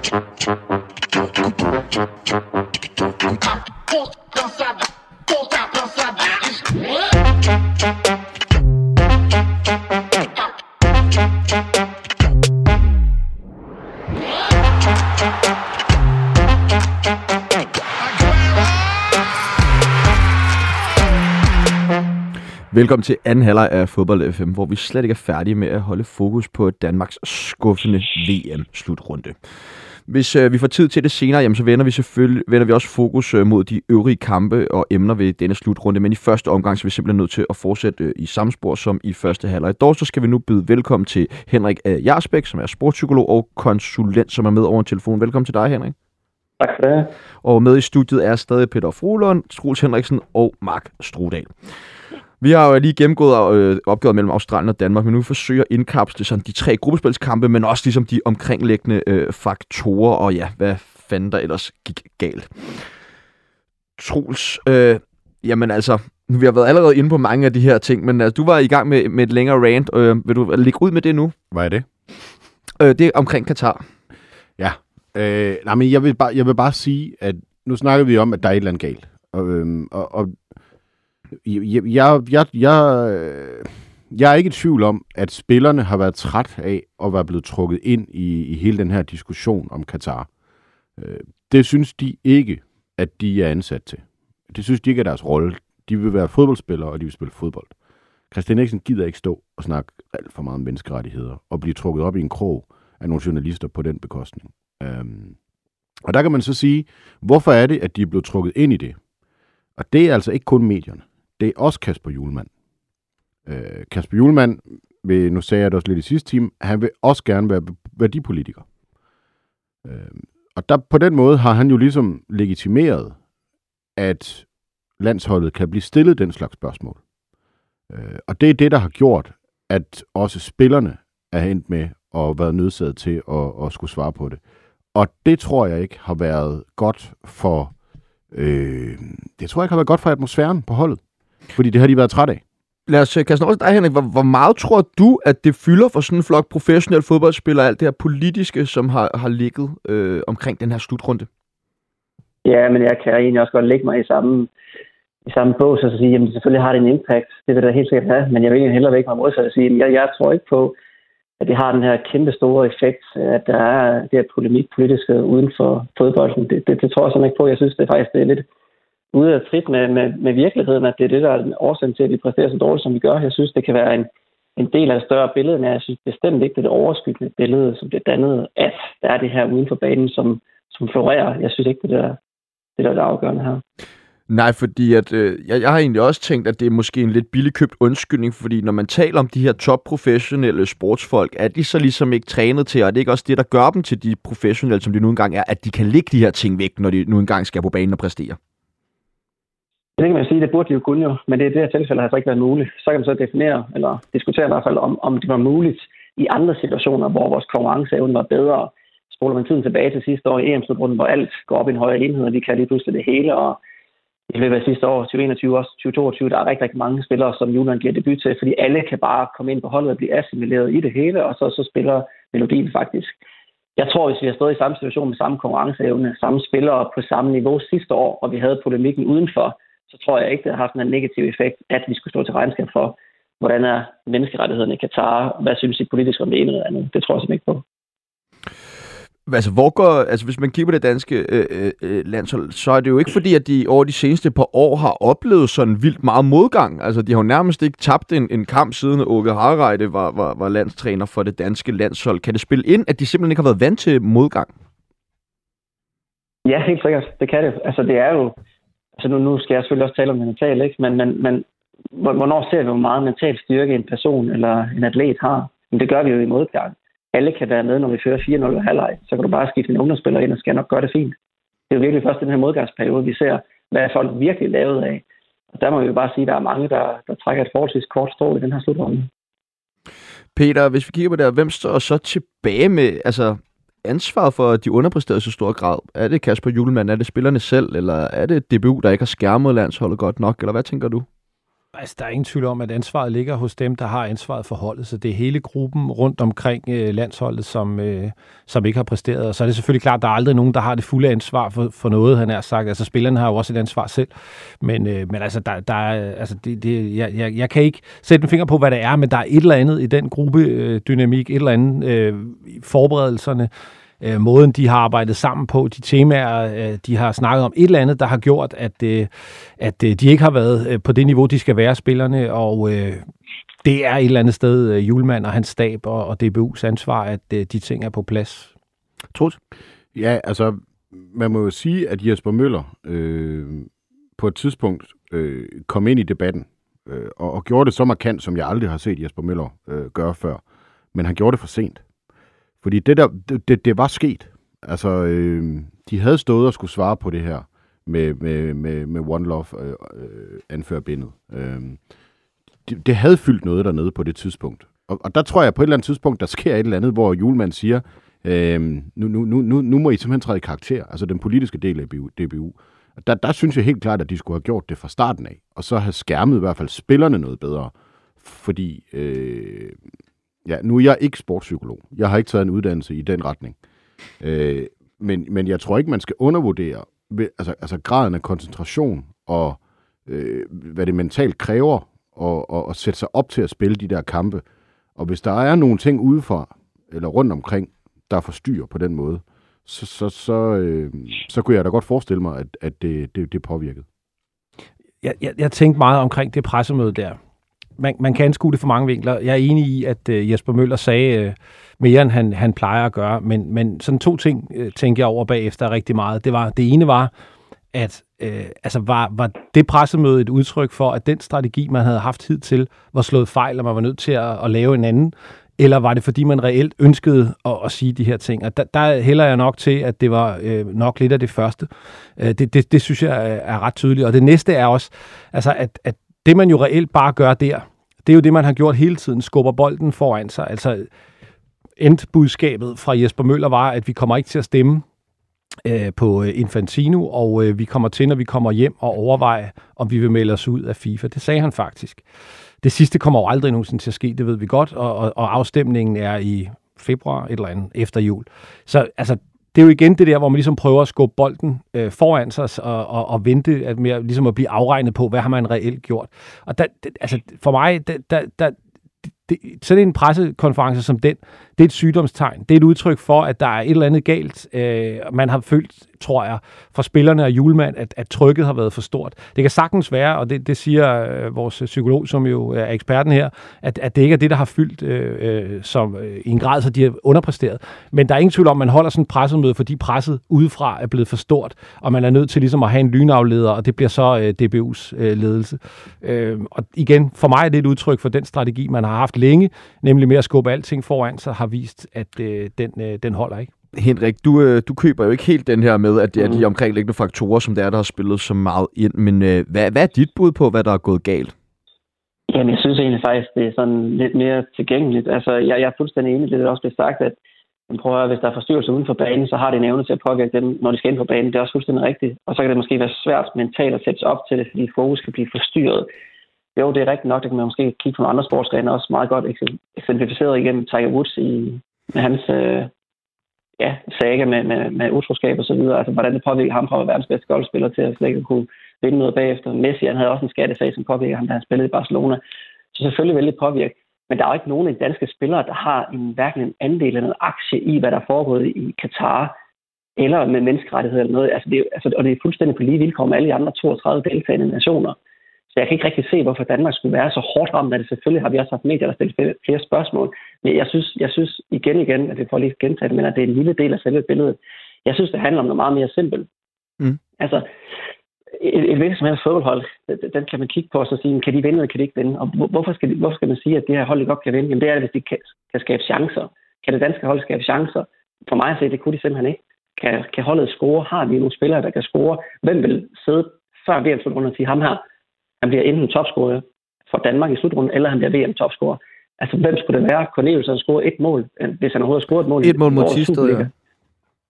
Thank you. Velkommen til anden halvleg af Fodbold FM, hvor vi slet ikke er færdige med at holde fokus på Danmarks skuffende VM-slutrunde. Hvis øh, vi får tid til det senere, jamen, så vender vi selvfølgelig vender vi også fokus øh, mod de øvrige kampe og emner ved denne slutrunde. Men i første omgang så er vi simpelthen nødt til at fortsætte øh, i samme spor som i første halvleg. Dog så skal vi nu byde velkommen til Henrik øh, Jarsbæk, som er sportspsykolog og konsulent, som er med over en telefon. Velkommen til dig, Henrik. Tak for det. Og med i studiet er stadig Peter Frohlund, Struls Henriksen og Mark Strudal. Vi har jo lige gennemgået øh, opgøret mellem Australien og Danmark, men nu forsøger at indkapsle sådan de tre gruppespilskampe, men også ligesom de omkringliggende øh, faktorer, og ja, hvad fanden der ellers gik galt. Troels, øh, jamen altså, vi har været allerede inde på mange af de her ting, men altså, du var i gang med, med et længere rant. Øh, vil du lægge ud med det nu? Hvad er det? Øh, det er omkring Katar. Ja. Øh, nej, men jeg vil, bare, jeg vil bare sige, at nu snakker vi om, at der er et eller andet galt. Og, øhm, og, og jeg, jeg, jeg, jeg, øh, jeg er ikke i tvivl om, at spillerne har været træt af at være blevet trukket ind i, i hele den her diskussion om Katar. Øh, det synes de ikke, at de er ansat til. Det synes de ikke er deres rolle. De vil være fodboldspillere, og de vil spille fodbold. Christian Eriksen gider ikke stå og snakke alt for meget om menneskerettigheder, og blive trukket op i en krog af nogle journalister på den bekostning. Øhm, og der kan man så sige, hvorfor er det, at de er blevet trukket ind i det? Og det er altså ikke kun medierne det er også Kasper Julemand. Øh, Kasper Julemand, vil, nu sagde jeg det også lidt i sidste time, han vil også gerne være værdipolitiker. Øh, og der, på den måde har han jo ligesom legitimeret, at landsholdet kan blive stillet den slags spørgsmål. Øh, og det er det, der har gjort, at også spillerne er endt med at være nødsaget til at, at skulle svare på det. Og det tror jeg ikke har været godt for... Øh, det tror jeg ikke har været godt for atmosfæren på holdet. Fordi det har de været træt af. Lad os øh, kaste over til dig, Henrik. Hvor, hvor meget tror du, at det fylder for sådan en flok professionelle fodboldspillere, alt det her politiske, som har, har ligget øh, omkring den her slutrunde? Ja, men jeg kan egentlig også godt lægge mig i samme, i samme bås og sige, at selvfølgelig har det en impact. Det vil det helt sikkert have, men jeg vil egentlig hellere ikke mig modsat at sige, at jeg, jeg tror ikke på, at det har den her kæmpe store effekt, at der er det her polemik politiske uden for fodbolden. Det, det, det tror jeg simpelthen ikke på. Jeg synes, det er faktisk det er lidt ude af trit med, med, med virkeligheden, at det er det, der er årsagen til, at vi præsterer så dårligt, som vi gør. Jeg synes, det kan være en, en del af et større billede, men jeg synes bestemt ikke, det er det overskyggende billede, som det dannet, at der er det her uden for banen, som, som florerer. Jeg synes ikke, det er det, der er det afgørende her. Nej, fordi at, øh, jeg, jeg har egentlig også tænkt, at det er måske en lidt billigkøbt undskyldning, fordi når man taler om de her topprofessionelle sportsfolk, er de så ligesom ikke trænet til, og er det ikke også det, der gør dem til de professionelle, som de nu engang er, at de kan lægge de her ting væk, når de nu engang skal på banen og præstere? Det kan man sige, det burde de jo kunne jo, men det er det her tilfælde har altså ikke været muligt. Så kan man så definere, eller diskutere i hvert fald, om, om det var muligt i andre situationer, hvor vores konkurrenceevne var bedre. Spoler man tiden tilbage til sidste år i EM-slutrunden, hvor alt går op i en højere enhed, og vi kan lige pludselig det hele, og i løbet af sidste år, 2021 også 2022, der er rigtig, rigtig mange spillere, som Julian giver debut til, fordi alle kan bare komme ind på holdet og blive assimileret i det hele, og så, så spiller melodien faktisk. Jeg tror, hvis vi har stået i samme situation med samme konkurrenceevne, samme spillere på samme niveau sidste år, og vi havde polemikken udenfor, så tror jeg ikke, det har haft en negativ effekt, at vi skulle stå til regnskab for, hvordan er menneskerettighederne i Katar, hvad synes I politisk om det ene eller andet. Det tror jeg simpelthen ikke på. Altså, hvor går, altså, hvis man kigger på det danske øh, øh, øh, landshold, så er det jo ikke fordi, at de over de seneste par år har oplevet sådan vildt meget modgang. Altså, de har jo nærmest ikke tabt en, en kamp siden Åke Harreide var, var, var landstræner for det danske landshold. Kan det spille ind, at de simpelthen ikke har været vant til modgang? Ja, helt sikkert. Det kan det. Altså, det er jo altså nu, nu skal jeg selvfølgelig også tale om det mentale, ikke? Men, men, men hvornår ser vi, hvor meget mental styrke en person eller en atlet har? Men det gør vi jo i modgang. Alle kan være med, når vi fører 4-0 halvleg. Så kan du bare skifte en ungdomsspiller ind, og skal nok gøre det fint. Det er jo virkelig først den her modgangsperiode, vi ser, hvad er folk virkelig lavet af. Og der må vi jo bare sige, at der er mange, der, der trækker et forholdsvis kort strå i den her slutrunde. Peter, hvis vi kigger på det hvem står så tilbage med, altså ansvaret for, at de underpræsterede så stor grad? Er det Kasper Julemand? Er det spillerne selv? Eller er det DBU, der ikke har skærmet landsholdet godt nok? Eller hvad tænker du? Altså, der er ingen tvivl om, at ansvaret ligger hos dem, der har ansvaret for holdet, så det er hele gruppen rundt omkring øh, landsholdet, som, øh, som ikke har præsteret. Og så er det selvfølgelig klart, at der er aldrig nogen, der har det fulde ansvar for, for noget, han har sagt. Altså, spillerne har jo også et ansvar selv. Men, øh, men altså, der, der er, altså det, det, jeg, jeg, jeg kan ikke sætte en finger på, hvad det er, men der er et eller andet i den gruppedynamik, et eller andet øh, forberedelserne, øh, måden, de har arbejdet sammen på, de temaer, øh, de har snakket om, et eller andet, der har gjort, at, øh, at øh, de ikke har været øh, på det niveau, de skal være, spillerne, og øh, det er et eller andet sted øh, Julemand og hans stab og, og DBU's ansvar, at øh, de ting er på plads. Trods? Ja, altså, man må jo sige, at Jesper Møller øh, på et tidspunkt øh, kom ind i debatten, øh, og, og gjorde det så markant, som jeg aldrig har set Jesper Møller øh, gøre før. Men han gjorde det for sent. Fordi det, der, det, det, det var sket. Altså, øh, de havde stået og skulle svare på det her med, med, med, med One Love øh, øh, anførbindet. Øh, det, det havde fyldt noget dernede på det tidspunkt. Og, og der tror jeg på et eller andet tidspunkt, der sker et eller andet, hvor julemanden siger, øh, nu, nu, nu, nu, nu må I simpelthen træde i karakter, altså den politiske del af DBU. DBU. Der, der synes jeg helt klart, at de skulle have gjort det fra starten af, og så have skærmet i hvert fald spillerne noget bedre. Fordi øh, Ja, nu er jeg ikke sportspsykolog. Jeg har ikke taget en uddannelse i den retning. Øh, men, men jeg tror ikke, man skal undervurdere altså, altså graden af koncentration og øh, hvad det mentalt kræver at, at, at sætte sig op til at spille de der kampe. Og hvis der er nogle ting udefra eller rundt omkring, der forstyrrer på den måde, så, så, så, øh, så kunne jeg da godt forestille mig, at, at det, det, det påvirkede. Jeg, jeg, jeg tænkte meget omkring det pressemøde der man, man kan anskue det for mange vinkler. Jeg er enig i, at øh, Jesper Møller sagde øh, mere, end han, han plejer at gøre, men, men sådan to ting øh, tænker jeg over bagefter rigtig meget. Det, var, det ene var, at øh, altså var, var det pressemøde et udtryk for, at den strategi, man havde haft hidtil, var slået fejl, og man var nødt til at, at lave en anden? Eller var det, fordi man reelt ønskede at, at sige de her ting? Og der, der hælder jeg nok til, at det var øh, nok lidt af det første. Øh, det, det, det synes jeg er, er ret tydeligt. Og det næste er også, altså at, at det man jo reelt bare gør der, det er jo det, man har gjort hele tiden, skubber bolden foran sig. Altså endbudskabet fra Jesper Møller var, at vi kommer ikke til at stemme øh, på øh, Infantino, og øh, vi kommer til, når vi kommer hjem og overveje, om vi vil melde os ud af FIFA. Det sagde han faktisk. Det sidste kommer jo aldrig nogensinde til at ske, det ved vi godt, og, og, og afstemningen er i februar, et eller andet, efter jul. Så altså, det er jo igen det der, hvor man ligesom prøver at skubbe bolden øh, foran sig og, og, og vente at mere, ligesom at blive afregnet på, hvad har man reelt gjort. Og der, det, altså, for mig, der, der, der, det, sådan en pressekonference som den, det er et sygdomstegn. Det er et udtryk for, at der er et eller andet galt. Øh, man har følt, tror jeg, fra spillerne og julemand, at, at trykket har været for stort. Det kan sagtens være, og det, det siger øh, vores psykolog, som jo er eksperten her, at, at det ikke er det, der har fyldt øh, øh, som, øh, i en grad, så de har underpræsteret. Men der er ingen tvivl om, at man holder sådan et pressemøde, fordi presset udefra er blevet for stort, og man er nødt til ligesom at have en lynafleder, og det bliver så øh, DBU's øh, ledelse. Øh, og igen, for mig er det et udtryk for den strategi, man har haft længe, nemlig med at skubbe alting foran sig, har vist, at øh, den, øh, den holder ikke. Henrik, du, øh, du køber jo ikke helt den her med, at det er de mm. omkringliggende faktorer, som det er, der har spillet så meget ind. Men øh, hvad, hvad er dit bud på, hvad der er gået galt? Jamen, jeg synes egentlig faktisk, det er sådan lidt mere tilgængeligt. Altså, jeg, jeg er fuldstændig enig i det, der også bliver sagt, at prøver, hvis der er forstyrrelser uden for banen, så har det en evne til at påvirke dem, når de skal ind på banen. Det er også fuldstændig rigtigt. Og så kan det måske være svært mentalt at sætte sig op til det, fordi fokus kan blive forstyrret. Jo, det er rigtigt nok. Det kan man måske kigge på nogle andre sportsgrene også meget godt eksemplificeret igennem Tiger Woods i, med hans øh, ja, saga med, med, med utroskab og så videre. Altså, hvordan det påvirker ham fra at være verdens bedste golfspiller til at slet ikke kunne vinde noget bagefter. Messi, han havde også en skattesag, som påvirker ham, da han spillede i Barcelona. Så selvfølgelig vil det påvirke. Men der er jo ikke nogen af de danske spillere, der har en, hverken en andel eller en aktie i, hvad der er foregået i Katar, eller med menneskerettigheder eller noget. Altså, det er, altså, og det er fuldstændig på lige vilkår med alle de andre 32 deltagende nationer. Så jeg kan ikke rigtig se, hvorfor Danmark skulle være så hårdt ramt af det. Selvfølgelig har vi også haft medier, der stillet flere spørgsmål. Men jeg synes, jeg synes igen igen, at det får lige gentage det, men at det er en lille del af selve billedet. Jeg synes, det handler om noget meget mere simpelt. Mm. Altså, et, et hvilket som helst fodboldhold, den kan man kigge på og så sige, kan de vinde eller kan de ikke vinde? Og hvorfor skal, de, hvorfor skal man sige, at det her hold ikke godt kan vinde? Jamen det er det, hvis de kan, kan skabe chancer. Kan det danske hold skabe chancer? For mig at se, det kunne de simpelthen ikke. Kan, kan holdet score? Har vi nogle spillere, der kan score? Hvem vil sidde før VM-slutrunden og sige, ham her, han bliver enten topscorer for Danmark i slutrunden, eller han bliver VM-topscorer. Altså, hvem skulle det være? Cornelius har scoret et mål, hvis han overhovedet har scoret et mål. Et mål mod Tisted, ja.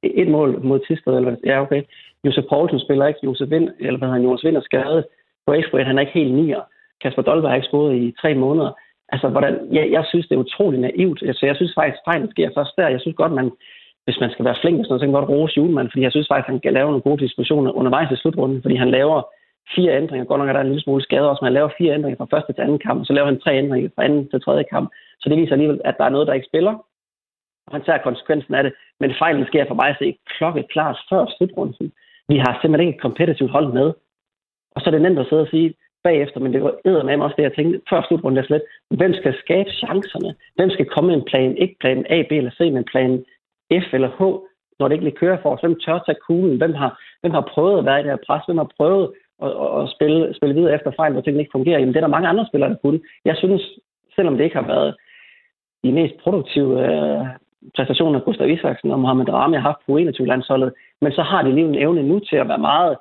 Et mål mod Tisted, eller Ja, okay. Josef Poulsen spiller ikke. Josef Vind, eller hvad han, Jonas Vind er skadet. På X-Ray, han er ikke helt nier. Kasper Dolberg har ikke scoret i tre måneder. Altså, hvordan, jeg, jeg synes, det er utrolig naivt. Altså, jeg synes faktisk, fejlen sker først der. Jeg synes godt, man, hvis man skal være flink, så kan man godt rose Julemand, fordi jeg synes faktisk, han kan lave nogle gode diskussioner undervejs i slutrunden, fordi han laver fire ændringer. Godt nok er der en lille smule skade også, men han laver fire ændringer fra første til anden kamp, og så laver han tre ændringer fra anden til tredje kamp. Så det viser alligevel, at der er noget, der ikke spiller, og han tager konsekvensen af det. Men fejlen sker for mig at se klokke klart før slutrunden. Vi har simpelthen ikke et kompetitivt hold med. Og så er det nemt at sidde og sige bagefter, men det var eddermame også det, jeg tænkte før slutrunden slet. Hvem skal skabe chancerne? Hvem skal komme med en plan, ikke plan A, B eller C, men plan F eller H, når det ikke lige kører for os? Hvem tør tage kuglen? Hvem har, hvem har prøvet at være i det her pres? Hvem har prøvet og, og, og spille, spille videre efter fejl, hvor tingene ikke fungerer? Jamen, det er der mange andre spillere, der kunne. Jeg synes, selvom det ikke har været de mest produktive øh, præstationer af Gustav Isaksen og Mohamed Rami har haft på 21-landsholdet, men så har de lige en evne nu til at være meget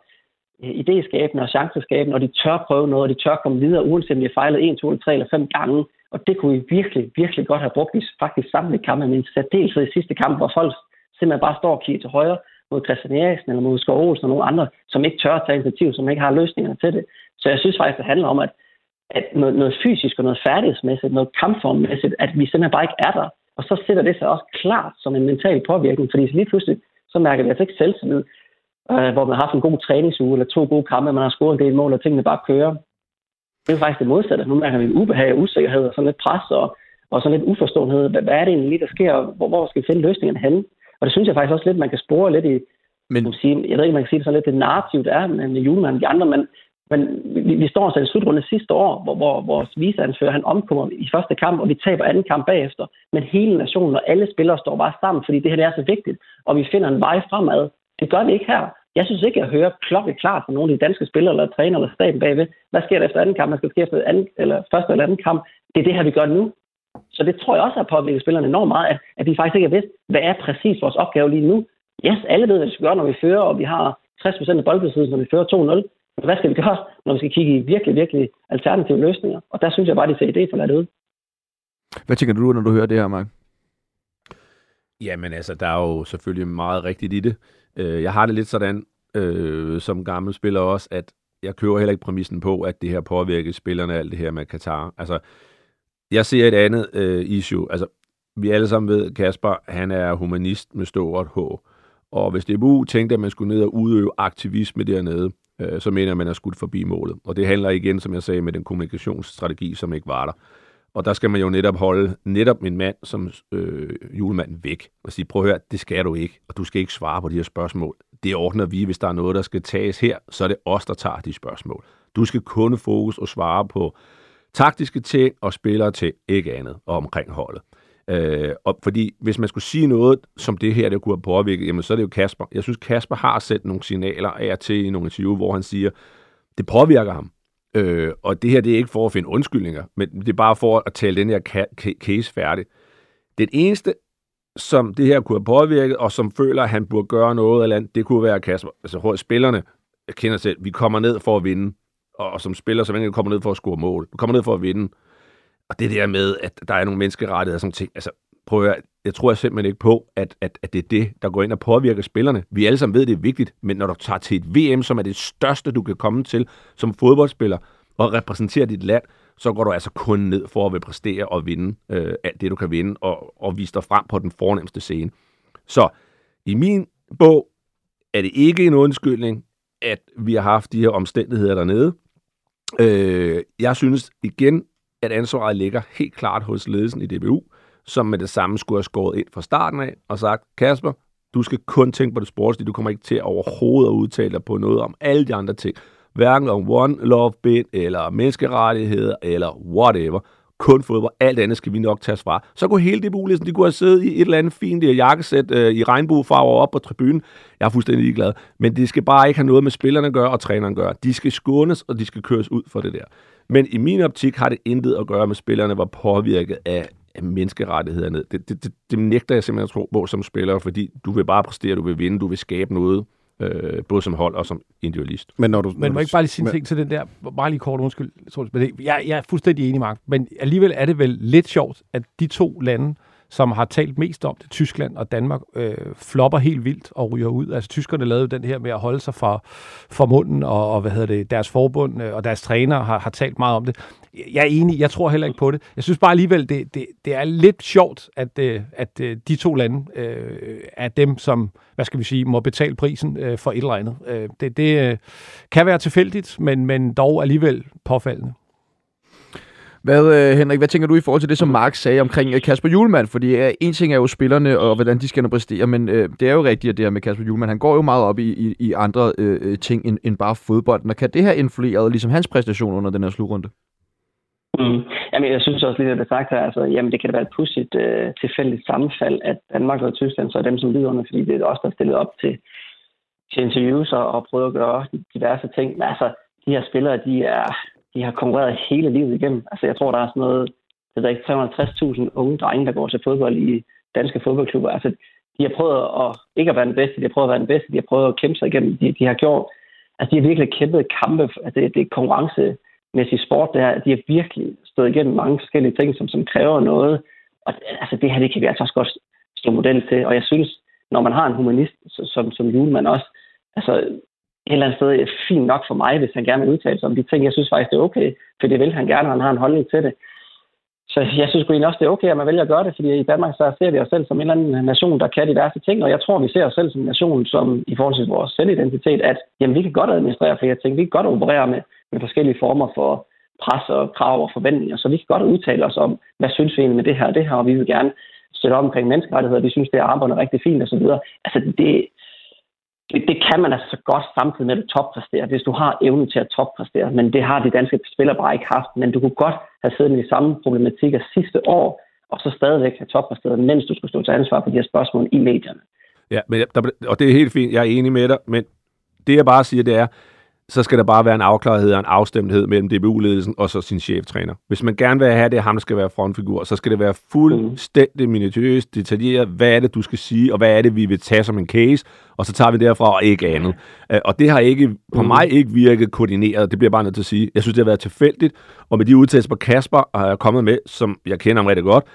øh, idéskabende og chanceskabende, og de tør prøve noget, og de tør komme videre, uanset om de har fejlet 1, 2, 3 eller 5 gange. Og det kunne vi virkelig, virkelig godt have brugt i faktisk samtlige kampe, men særdeles i sidste kamp, hvor folk simpelthen bare står og kigger til højre mod Christian Eriksen eller mod Skov Olsen og nogle andre, som ikke tør at tage initiativ, som ikke har løsningerne til det. Så jeg synes faktisk, det handler om, at, at noget, noget fysisk og noget færdighedsmæssigt, noget kampformmæssigt, at vi simpelthen bare ikke er der. Og så sætter det sig også klart som en mental påvirkning, fordi lige pludselig, så mærker vi altså ikke selvtillid, øh, hvor man har haft en god træningsuge eller to gode kampe, man har scoret en del mål, og tingene bare kører. Det er faktisk det modsatte. Nu mærker vi ubehag og usikkerhed og sådan lidt pres og, og sådan lidt uforståenhed. Hvad, hvad er det egentlig, der sker? Hvor, hvor skal vi finde løsningerne henne? Og det synes jeg faktisk også lidt, man kan spore lidt i, men... Sige, jeg ved ikke, man kan sige det så lidt, det narrativ, det er med julemanden de andre, men, men vi, vi står altså i slutrunde sidste år, hvor, hvor vores viseanfører, han omkommer i første kamp, og vi taber anden kamp bagefter. Men hele nationen og alle spillere står bare sammen, fordi det her det er så vigtigt, og vi finder en vej fremad. Det gør vi ikke her. Jeg synes ikke, at jeg hører klokke klart fra nogle af de danske spillere, eller træner, eller staten bagved. Hvad sker der efter anden kamp? Hvad skal ske efter anden, eller første eller anden kamp? Det er det her, vi gør nu. Så det tror jeg også har påvirket spillerne enormt meget, at, at de faktisk ikke har vidst, hvad er præcis vores opgave lige nu. Yes, alle ved, hvad vi skal gøre, når vi fører, og vi har 60% af boldbesiddelsen, når vi fører 2-0. Men hvad skal vi gøre, når vi skal kigge i virkelig, virkelig alternative løsninger? Og der synes jeg bare, at de ser idé for ladet ud. Hvad tænker du, når du hører det her, Mark? Jamen altså, der er jo selvfølgelig meget rigtigt i det. Øh, jeg har det lidt sådan, øh, som gammel spiller også, at jeg kører heller ikke præmissen på, at det her påvirker spillerne, alt det her med Katar. Altså, jeg ser et andet øh, issue. Altså, vi alle sammen ved, Kasper, han er humanist med stort H. Og hvis DBU tænkte, at man skulle ned og udøve aktivisme dernede, øh, så mener jeg, at man er skudt forbi målet. Og det handler igen, som jeg sagde, med den kommunikationsstrategi, som ikke var der. Og der skal man jo netop holde netop min mand som øh, julemand væk og sige, prøv at høre, det skal du ikke, og du skal ikke svare på de her spørgsmål. Det ordner vi, hvis der er noget, der skal tages her, så er det os, der tager de spørgsmål. Du skal kun fokus og svare på taktiske ting og spillere til, ikke andet, og omkring holdet. Øh, og fordi hvis man skulle sige noget, som det her, det kunne have påvirket, jamen så er det jo Kasper. Jeg synes, Kasper har sendt nogle signaler af og til i nogle interview, hvor han siger, det påvirker ham. Øh, og det her, det er ikke for at finde undskyldninger, men det er bare for at tale den her case færdig. Det eneste, som det her kunne have påvirket, og som føler, at han burde gøre noget eller andet, det kunne være Kasper. Altså, spillerne kender selv, vi kommer ned for at vinde, og som spiller, så man kommer ned for at score mål. Du kommer ned for at vinde. Og det der med, at der er nogle menneskerettigheder og sådan ting, altså prøv at jeg tror jeg simpelthen ikke på, at, at, at det er det, der går ind og påvirker spillerne. Vi alle sammen ved, at det er vigtigt, men når du tager til et VM, som er det største, du kan komme til som fodboldspiller, og repræsentere dit land, så går du altså kun ned for at vil præstere og vinde øh, alt det, du kan vinde, og, og vise dig frem på den fornemmeste scene. Så i min bog er det ikke en undskyldning, at vi har haft de her omstændigheder dernede. Øh, jeg synes igen, at ansvaret ligger helt klart hos ledelsen i DBU, som med det samme skulle have skåret ind fra starten af og sagt, Kasper, du skal kun tænke på det sportslige, du kommer ikke til overhovedet at udtale dig på noget om alle de andre ting. Hverken om One Love Bit, eller menneskerettigheder, eller whatever. Kun fodbold. Alt andet skal vi nok tage fra. Så kunne hele det muligt, de kunne have siddet i et eller andet fint øh, jakkesæt øh, i regnbuefarver op på tribunen. Jeg er fuldstændig ligeglad. Men det skal bare ikke have noget med spillerne at gøre og træneren at gøre. De skal skånes, og de skal køres ud for det der. Men i min optik har det intet at gøre med, at spillerne var påvirket af, af menneskerettighederne. Det, det, det, det nægter jeg simpelthen at tro på som spiller, fordi du vil bare præstere, du vil vinde, du vil skabe noget, øh, både som hold og som individualist. Men, når du, men må du, ikke bare lige sige en ting til den der, bare lige kort undskyld, jeg, jeg er fuldstændig enig, Mark, men alligevel er det vel lidt sjovt, at de to lande, som har talt mest om det. Tyskland og Danmark øh, flopper helt vildt og ryger ud. Altså tyskerne lavede den her med at holde sig for, for munden, og, og hvad hedder det, deres forbund øh, og deres træner har, har talt meget om det. Jeg er enig, jeg tror heller ikke på det. Jeg synes bare alligevel, det, det, det er lidt sjovt, at, øh, at øh, de to lande øh, er dem, som, hvad skal vi sige, må betale prisen øh, for et eller andet. Øh, det det øh, kan være tilfældigt, men, men dog alligevel påfaldende. Hvad, øh, Henrik, hvad tænker du i forhold til det, som Mark sagde omkring øh, Kasper Julemand? Fordi øh, en ting er jo spillerne og hvordan de skal præstere, men øh, det er jo rigtigt, at det her med Kasper Julemand, han går jo meget op i, i, i andre øh, ting end, end bare fodbolden. Og kan det her influeret ligesom hans præstation under den her slutrunde? Mm. Jamen, jeg synes også lige, at det sagt her, altså, jamen, det kan da være et pudsigt øh, tilfældigt sammenfald, at Danmark og Tyskland så er dem, som lider under, fordi det er også der er stillet op til, til interviews og, og prøvet at gøre diverse ting. Men altså, de her spillere, de er, de har konkurreret hele livet igennem. Altså, jeg tror, der er sådan noget, det er ikke 360.000 unge drenge, der går til fodbold i danske fodboldklubber. Altså, de har prøvet at, ikke at være den bedste, de har prøvet at være den bedste, de har prøvet at kæmpe sig igennem. De, de har gjort, altså, de har virkelig kæmpet kampe. Altså, det, det er konkurrencemæssig sport, det her. De har virkelig stået igennem mange forskellige ting, som, som kræver noget. Og altså, det her, det kan vi altså også godt stå model til. Og jeg synes, når man har en humanist som, som Julemand også, altså, et eller andet sted er fint nok for mig, hvis han gerne vil udtale sig om de ting. Jeg synes faktisk, det er okay, for det vil han gerne, og han har en holdning til det. Så jeg synes egentlig også, det er okay, at man vælger at gøre det, fordi i Danmark så ser vi os selv som en eller anden nation, der kan diverse ting, og jeg tror, vi ser os selv som en nation, som i forhold til vores selvidentitet, at jamen, vi kan godt administrere flere ting, vi kan godt operere med, med forskellige former for pres og krav og forventninger, så vi kan godt udtale os om, hvad synes vi egentlig med det her og det her, og vi vil gerne støtte op omkring menneskerettigheder, vi synes, det er arbejdet rigtig fint osv. Altså, det, det, det kan man altså godt samtidig med, at du toppræsterer, hvis du har evnen til at toppræstere. Men det har de danske spillere bare ikke haft. Men du kunne godt have siddet med de samme problematikker sidste år, og så stadigvæk have toppræsteret, mens du skulle stå til ansvar for de her spørgsmål i medierne. Ja, men der, og det er helt fint. Jeg er enig med dig, men det jeg bare siger, det er, så skal der bare være en afklarethed og en afstemthed mellem DBU-ledelsen og så sin cheftræner. Hvis man gerne vil have det, ham der skal være frontfigur, så skal det være fuldstændig minutiøst, detaljeret, hvad er det, du skal sige, og hvad er det, vi vil tage som en case, og så tager vi derfra og ikke andet. Øh, og det har ikke, på mm. mig ikke virket koordineret, det bliver bare nødt til at sige. Jeg synes, det har været tilfældigt, og med de udtalelser på Kasper har jeg kommet med, som jeg kender ham rigtig godt,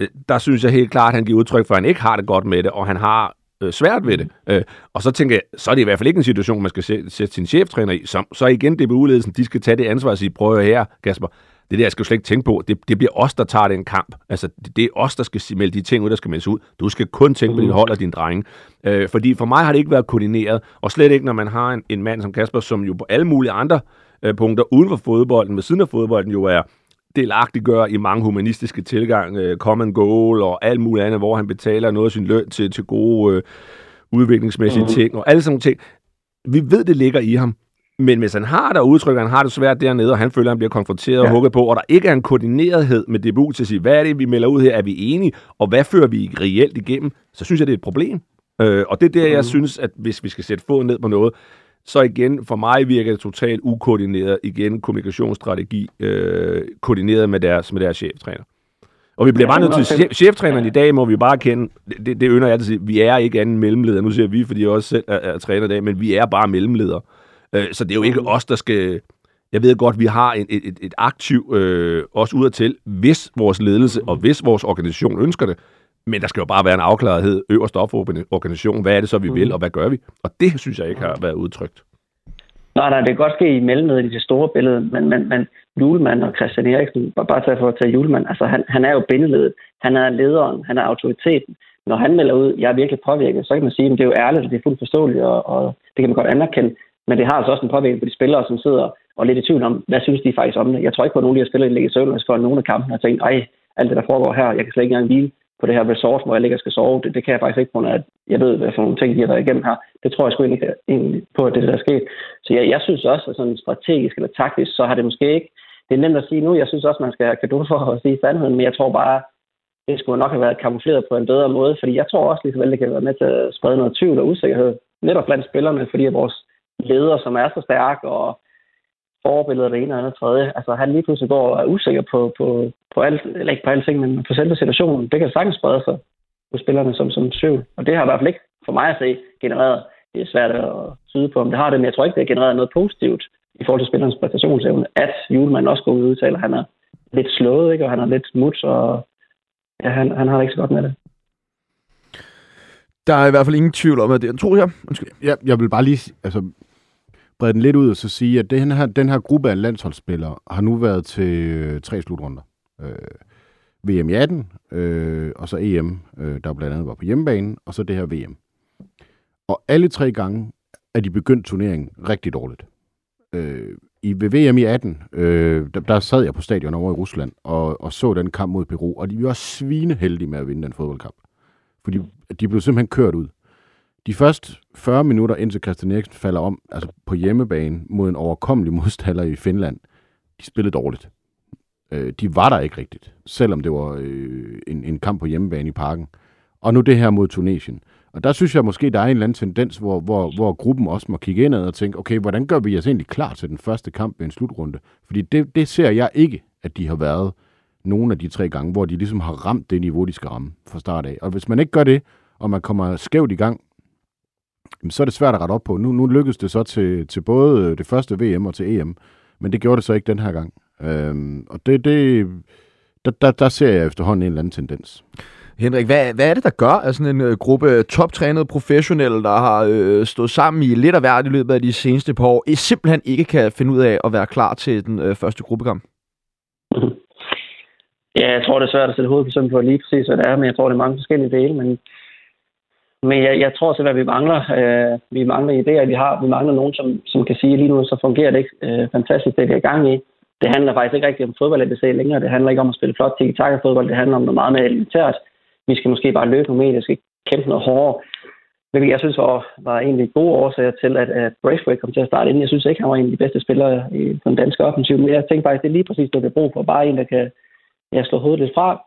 øh, der synes jeg helt klart, at han giver udtryk for, at han ikke har det godt med det, og han har øh, svært ved det. Øh, og så tænker jeg, så er det i hvert fald ikke en situation, man skal sætte, sætte sin cheftræner i. Så, så igen, DBU-ledelsen, de skal tage det ansvar og sige, prøv her, Kasper, det der jeg skal du slet ikke tænke på. Det, det bliver os, der tager den kamp. Altså, det, det er os, der skal melde de ting ud, der skal meldes ud. Du skal kun tænke på dit hold og din drenge. Øh, fordi for mig har det ikke været koordineret, og slet ikke, når man har en, en mand som Kasper, som jo på alle mulige andre øh, punkter uden for fodbolden, ved siden af fodbolden jo er gør i mange humanistiske tilgang, uh, common goal og alt muligt andet, hvor han betaler noget af sin løn til, til gode uh, udviklingsmæssige mm. ting, og alle sådan nogle ting. Vi ved, det ligger i ham. Men hvis han har der udtryk, han har det svært dernede, og han føler, at han bliver konfronteret ja. og hugget på, og der ikke er en koordinerethed med DBU til at sige, hvad er det, vi melder ud her, er vi enige, og hvad fører vi reelt igennem, så synes jeg, det er et problem. Øh, og det er der, mm. jeg synes, at hvis vi skal sætte foden ned på noget, så igen, for mig virker det totalt ukoordineret. Igen, kommunikationsstrategi øh, koordineret med deres, med deres cheftræner. Og vi bliver bare nødt til, chef, cheftræneren i dag må vi bare kende, det, det ønsker jeg at sige, vi er ikke anden mellemleder. Nu siger vi, fordi jeg også selv er, er træner i dag, men vi er bare mellemledere. Øh, så det er jo ikke mm. os, der skal... Jeg ved godt, vi har et, et, et aktiv, øh, også udadtil, hvis vores ledelse og hvis vores organisation ønsker det, men der skal jo bare være en afklarethed øverst op for organisationen. Hvad er det så, vi mm. vil, og hvad gør vi? Og det synes jeg ikke har været udtrykt. Nej, nej, det kan godt ske i mellemledet i det store billede, men, men, men Julemand og Christian Eriksen, bare tage for at tage Julemand, altså han, han er jo bindeledet, han er lederen, han er autoriteten. Når han melder ud, jeg er virkelig påvirket, så kan man sige, at det er jo ærligt, og det er fuldt forståeligt, og, og det kan man godt anerkende. Men det har altså også en påvirkning på de spillere, som sidder og lidt i tvivl om, hvad synes de faktisk om det. Jeg tror ikke på, at nogen af de her spillere ligger søvnløs for nogle af kampene og tænkt, ej, alt det, der foregår her, jeg kan slet ikke engang hvile på det her resort, hvor jeg ligger og skal sove. Det, det kan jeg faktisk ikke, på at jeg ved, hvad for nogle ting, de har været igennem her. Det tror jeg sgu egentlig, egentlig på, at det der er sket. Så jeg, jeg synes også, at sådan strategisk eller taktisk, så har det måske ikke... Det er nemt at sige nu. Jeg synes også, man skal have kado for at sige sandheden, men jeg tror bare, det skulle nok have været kamufleret på en bedre måde, fordi jeg tror også, lige så vel, det kan være med til at sprede noget tvivl og usikkerhed, netop blandt spillerne, fordi vores ledere, som er så stærk og forbilleder det ene og andet tredje. Altså han lige pludselig går og er usikker på, på, på alt, eller ikke på alting, men på selve situationen. Det kan sagtens sprede sig på spillerne som, som syv. Og det har i hvert fald ikke for mig at se genereret. Det er svært at tyde på, om det har det, men jeg tror ikke, det har genereret noget positivt i forhold til spillernes præstationsevne, at Julemand også går ud og udtaler, at han er lidt slået, ikke? og han er lidt mut, og ja, han, han har det ikke så godt med det. Der er i hvert fald ingen tvivl om, at det er en to her. Undskyld. Ja, jeg vil bare lige altså, brede den lidt ud og så sige, at den her, den her gruppe af landsholdsspillere har nu været til øh, tre slutrunder. Øh, VM i 18, øh, og så EM, øh, der blandt andet var på hjemmebane, og så det her VM. Og alle tre gange er de begyndt turneringen rigtig dårligt. Øh, I ved VM i 18, øh, der, der sad jeg på stadion over i Rusland og, og så den kamp mod Peru, og de var svineheldige med at vinde den fodboldkamp. Fordi de blev simpelthen kørt ud. De første 40 minutter, indtil Christian Eriksen falder om, altså på hjemmebane mod en overkommelig modstander i Finland, de spillede dårligt. Øh, de var der ikke rigtigt, selvom det var øh, en, en kamp på hjemmebane i parken. Og nu det her mod Tunesien. Og der synes jeg måske, der er en eller anden tendens, hvor, hvor, hvor gruppen også må kigge indad og tænke, okay, hvordan gør vi os egentlig klar til den første kamp ved en slutrunde? Fordi det, det ser jeg ikke, at de har været nogle af de tre gange, hvor de ligesom har ramt det niveau, de skal ramme fra start af. Og hvis man ikke gør det, og man kommer skævt i gang, så er det svært at rette op på. Nu, nu lykkedes det så til, til både det første VM og til EM, men det gjorde det så ikke den her gang. Øhm, og det, det, der, der, der ser jeg efterhånden en eller anden tendens. Henrik, hvad, hvad er det, der gør, at sådan en uh, gruppe toptrænede professionelle, der har øh, stået sammen i lidt af hvert i løbet af de seneste par år, simpelthen ikke kan finde ud af at være klar til den øh, første gruppekamp? Ja, jeg tror, det er svært at sætte hovedet på sådan på lige præcis, hvad det er, men jeg tror, det er mange forskellige dele. Men, men jeg, jeg tror simpelthen, at vi mangler, øh, vi mangler idéer, vi har. Vi mangler nogen, som, som kan sige, at lige nu så fungerer det ikke øh, fantastisk, det vi er i gang i. Det handler faktisk ikke rigtig om fodbold, ABC længere. Det handler ikke om at spille flot tiki fodbold. Det handler om noget meget mere elementært. Vi skal måske bare løbe noget mere. Det skal kæmpe noget hårdere. Hvilket jeg synes var, var egentlig gode årsager til, at, at Braithwaite kom til at starte inden. Jeg synes ikke, han var en af de bedste spillere i den danske offensiv, men jeg tænker faktisk, det er lige præcis det, vi har brug for. Bare en, der kan ja, slå hovedet lidt fra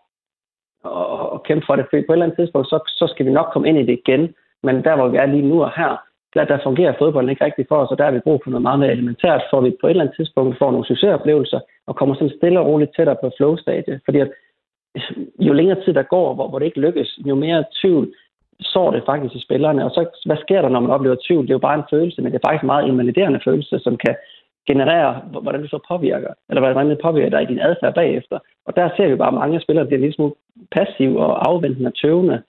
og, og kæmpe for det. For på et eller andet tidspunkt, så, så skal vi nok komme ind i det igen. Men der, hvor vi er lige nu og her, der, der fungerer fodbolden ikke rigtig for os, og der har vi brug for noget meget mere elementært, for vi på et eller andet tidspunkt får nogle succesoplevelser og kommer sådan stille og roligt tættere på flow-stadie. Fordi at øh, jo længere tid der går, hvor, hvor det ikke lykkes, jo mere tvivl sår det faktisk i spillerne. Og så, hvad sker der, når man oplever tvivl? Det er jo bare en følelse, men det er faktisk en meget invaliderende følelse, som kan genererer, hvordan du så påvirker, eller hvordan det påvirker dig i din adfærd bagefter. Og der ser vi bare, at mange spillere bliver lidt smule passive og afventende og tøvende.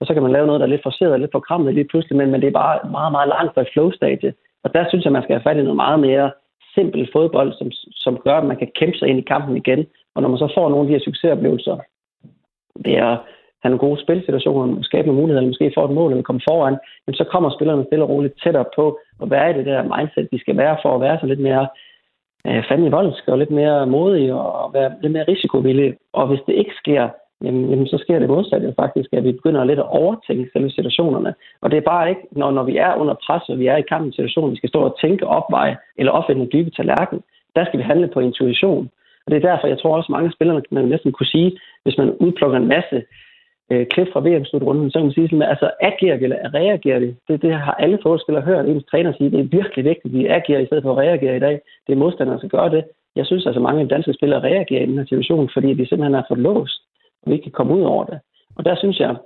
Og så kan man lave noget, der er lidt forceret og lidt forkrammet lige pludselig, men, men det er bare meget, meget langt fra et flow-stadie. Og der synes jeg, man skal have fat i noget meget mere simpel fodbold, som, som gør, at man kan kæmpe sig ind i kampen igen. Og når man så får nogle af de her succesoplevelser, det er have nogle gode spilsituationer, skabe nogle muligheder, eller måske få et mål, eller komme foran, jamen så kommer spillerne stille og roligt tættere på at være i det der mindset, de skal være for at være så lidt mere øh, fandme voldsk og lidt mere modig og være lidt mere risikovillig. Og hvis det ikke sker, jamen, jamen så sker det modsatte faktisk, at vi begynder lidt at overtænke selve situationerne. Og det er bare ikke, når, når vi er under pres, og vi er i kampen situation, vi skal stå og tænke, opveje eller opfinde en dybe tallerken. Der skal vi handle på intuition. Og det er derfor, jeg tror også, mange spillere, man næsten kunne sige, hvis man udplukker en masse øh, klip fra VM-slutrunden, så kan man sige sådan, altså agerer vi eller reagerer vi? Det, det har alle fodboldspillere hørt ens træner sige, det er virkelig vigtigt, at vi agerer i stedet for at reagere i dag. Det er modstanderne, der gør det. Jeg synes altså, mange af de danske spillere reagerer i den her situation, fordi de simpelthen er for låst, og vi ikke kan komme ud over det. Og der synes jeg,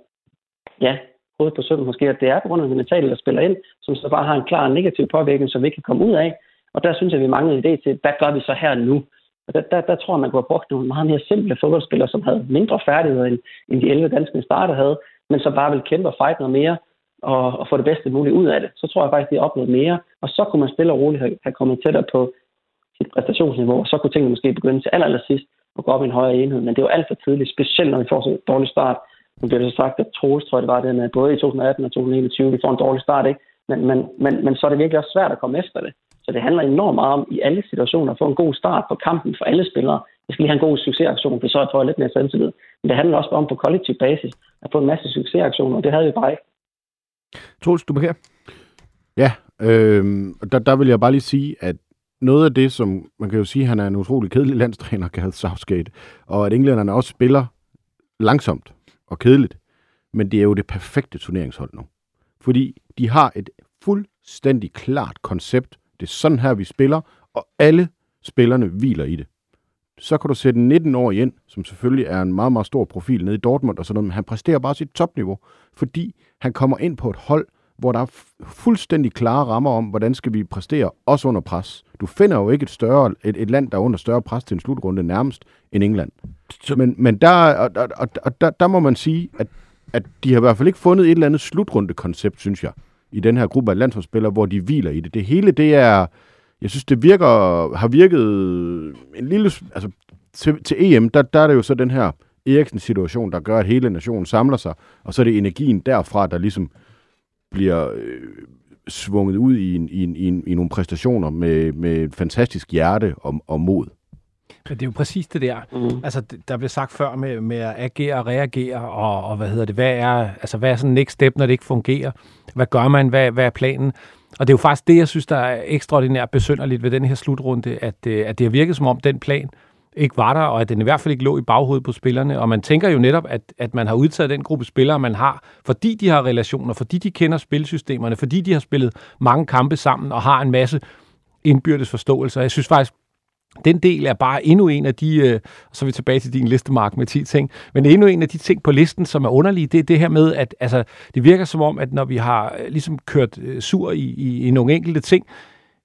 ja, hovedet på søvn måske, at det er på grund af det mentale, der spiller ind, som så bare har en klar negativ påvirkning, som vi ikke kan komme ud af. Og der synes jeg, vi mangler en idé til, hvad gør vi så her nu? Og der, der, der tror jeg, man kunne have brugt nogle meget mere simple fodboldspillere, som havde mindre færdigheder, end, end de 11 danske starter havde, men som bare ville kæmpe og fight noget mere og, og få det bedste muligt ud af det. Så tror jeg faktisk, de har opnået mere, og så kunne man stille og roligt have, have kommet tættere på sit præstationsniveau, og så kunne tingene måske begynde til aller, aller sidst at gå op i en højere enhed. Men det er jo alt for tidligt, specielt når vi får så en dårlig start. Nu bliver det så sagt, at Troels, tror jeg, det var det med både i 2018 og 2021, vi får en dårlig start, ikke? Men, men, men, men så er det virkelig også svært at komme efter det. Så det handler enormt meget om i alle situationer at få en god start på kampen for alle spillere. Vi skal lige have en god succesaktion, for så er jeg lidt mere selvtillid. Men det handler også om på kollektiv basis at få en masse succesaktioner, og det havde vi bare ikke. Troels, du her. Ja, øh, der, der vil jeg bare lige sige, at noget af det, som man kan jo sige, at han er en utrolig kedelig landstræner, Gareth Southgate, og at englænderne også spiller langsomt og kedeligt, men det er jo det perfekte turneringshold nu. Fordi de har et fuldstændig klart koncept det er sådan her, vi spiller, og alle spillerne hviler i det. Så kan du sætte en 19 år ind, som selvfølgelig er en meget, meget stor profil nede i Dortmund og sådan noget, men han præsterer bare sit topniveau, fordi han kommer ind på et hold, hvor der er fuldstændig klare rammer om, hvordan skal vi præstere, også under pres. Du finder jo ikke et, større, et, et land, der er under større pres til en slutrunde nærmest end England. Men, men der, og, og, og, der, der må man sige, at, at de har i hvert fald ikke fundet et eller andet slutrunde-koncept, synes jeg, i den her gruppe af landsholdsspillere, hvor de hviler i det. Det hele, det er, jeg synes, det virker, har virket en lille, altså til, til EM, der, der er det jo så den her Eriksens situation, der gør, at hele nationen samler sig, og så er det energien derfra, der ligesom bliver øh, svunget ud i, en, i, en, i, en, i nogle præstationer med, med et fantastisk hjerte og, og mod. Det er jo præcis det der. Mm. Altså, der blev sagt før med, med at agere og reagere, og, og hvad hedder det, hvad er, altså, hvad er sådan next step, når det ikke fungerer? Hvad gør man? Hvad, hvad er planen? Og det er jo faktisk det, jeg synes, der er ekstraordinært besynderligt ved den her slutrunde, at, øh, at det har virket som om den plan, ikke var der, og at den i hvert fald ikke lå i baghovedet på spillerne. Og man tænker jo netop, at, at man har udtaget den gruppe spillere, man har, fordi de har relationer, fordi de kender spilsystemerne, fordi de har spillet mange kampe sammen og har en masse indbyrdes forståelse. Jeg synes faktisk, den del er bare endnu en af de, øh, så er vi tilbage til din listemark med 10 ting, men endnu en af de ting på listen, som er underlige, det er det her med, at altså, det virker som om, at når vi har øh, ligesom kørt øh, sur i, i, i nogle enkelte ting,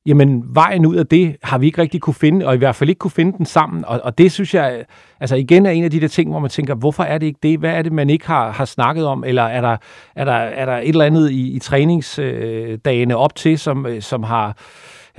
jamen vejen ud af det har vi ikke rigtig kunne finde, og i hvert fald ikke kunne finde den sammen. Og, og det synes jeg, altså igen er en af de der ting, hvor man tænker, hvorfor er det ikke det? Hvad er det, man ikke har, har snakket om? Eller er der, er der, er der et eller andet i, i træningsdagene øh, op til, som, øh, som har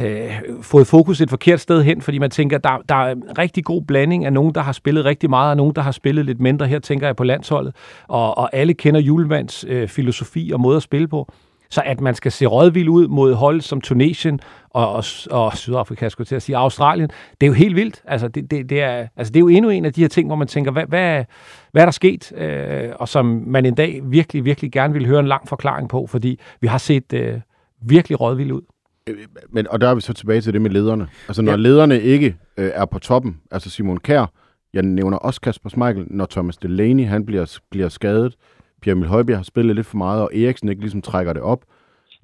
øh, fået fokus et forkert sted hen, fordi man tænker, der, der er en rigtig god blanding af nogen, der har spillet rigtig meget, og nogen, der har spillet lidt mindre. Her tænker jeg på landsholdet, og, og alle kender Julemands øh, filosofi og måde at spille på. Så at man skal se rådvild ud mod hold som Tunesien og, og, og Sydafrika, skulle til at sige, Australien, det er jo helt vildt. Altså det, det, det, er, altså, det er jo endnu en af de her ting, hvor man tænker, hvad, hvad, hvad er der sket? Øh, og som man en dag virkelig, virkelig gerne vil høre en lang forklaring på, fordi vi har set øh, virkelig rådvild ud. Øh, men, og der er vi så tilbage til det med lederne. Altså når ja. lederne ikke øh, er på toppen, altså Simon Kær, jeg nævner også Kasper Schmeichel, når Thomas Delaney han bliver, bliver skadet, Pierre Emil Højbjerg har spillet lidt for meget, og Eriksen ikke ligesom trækker det op,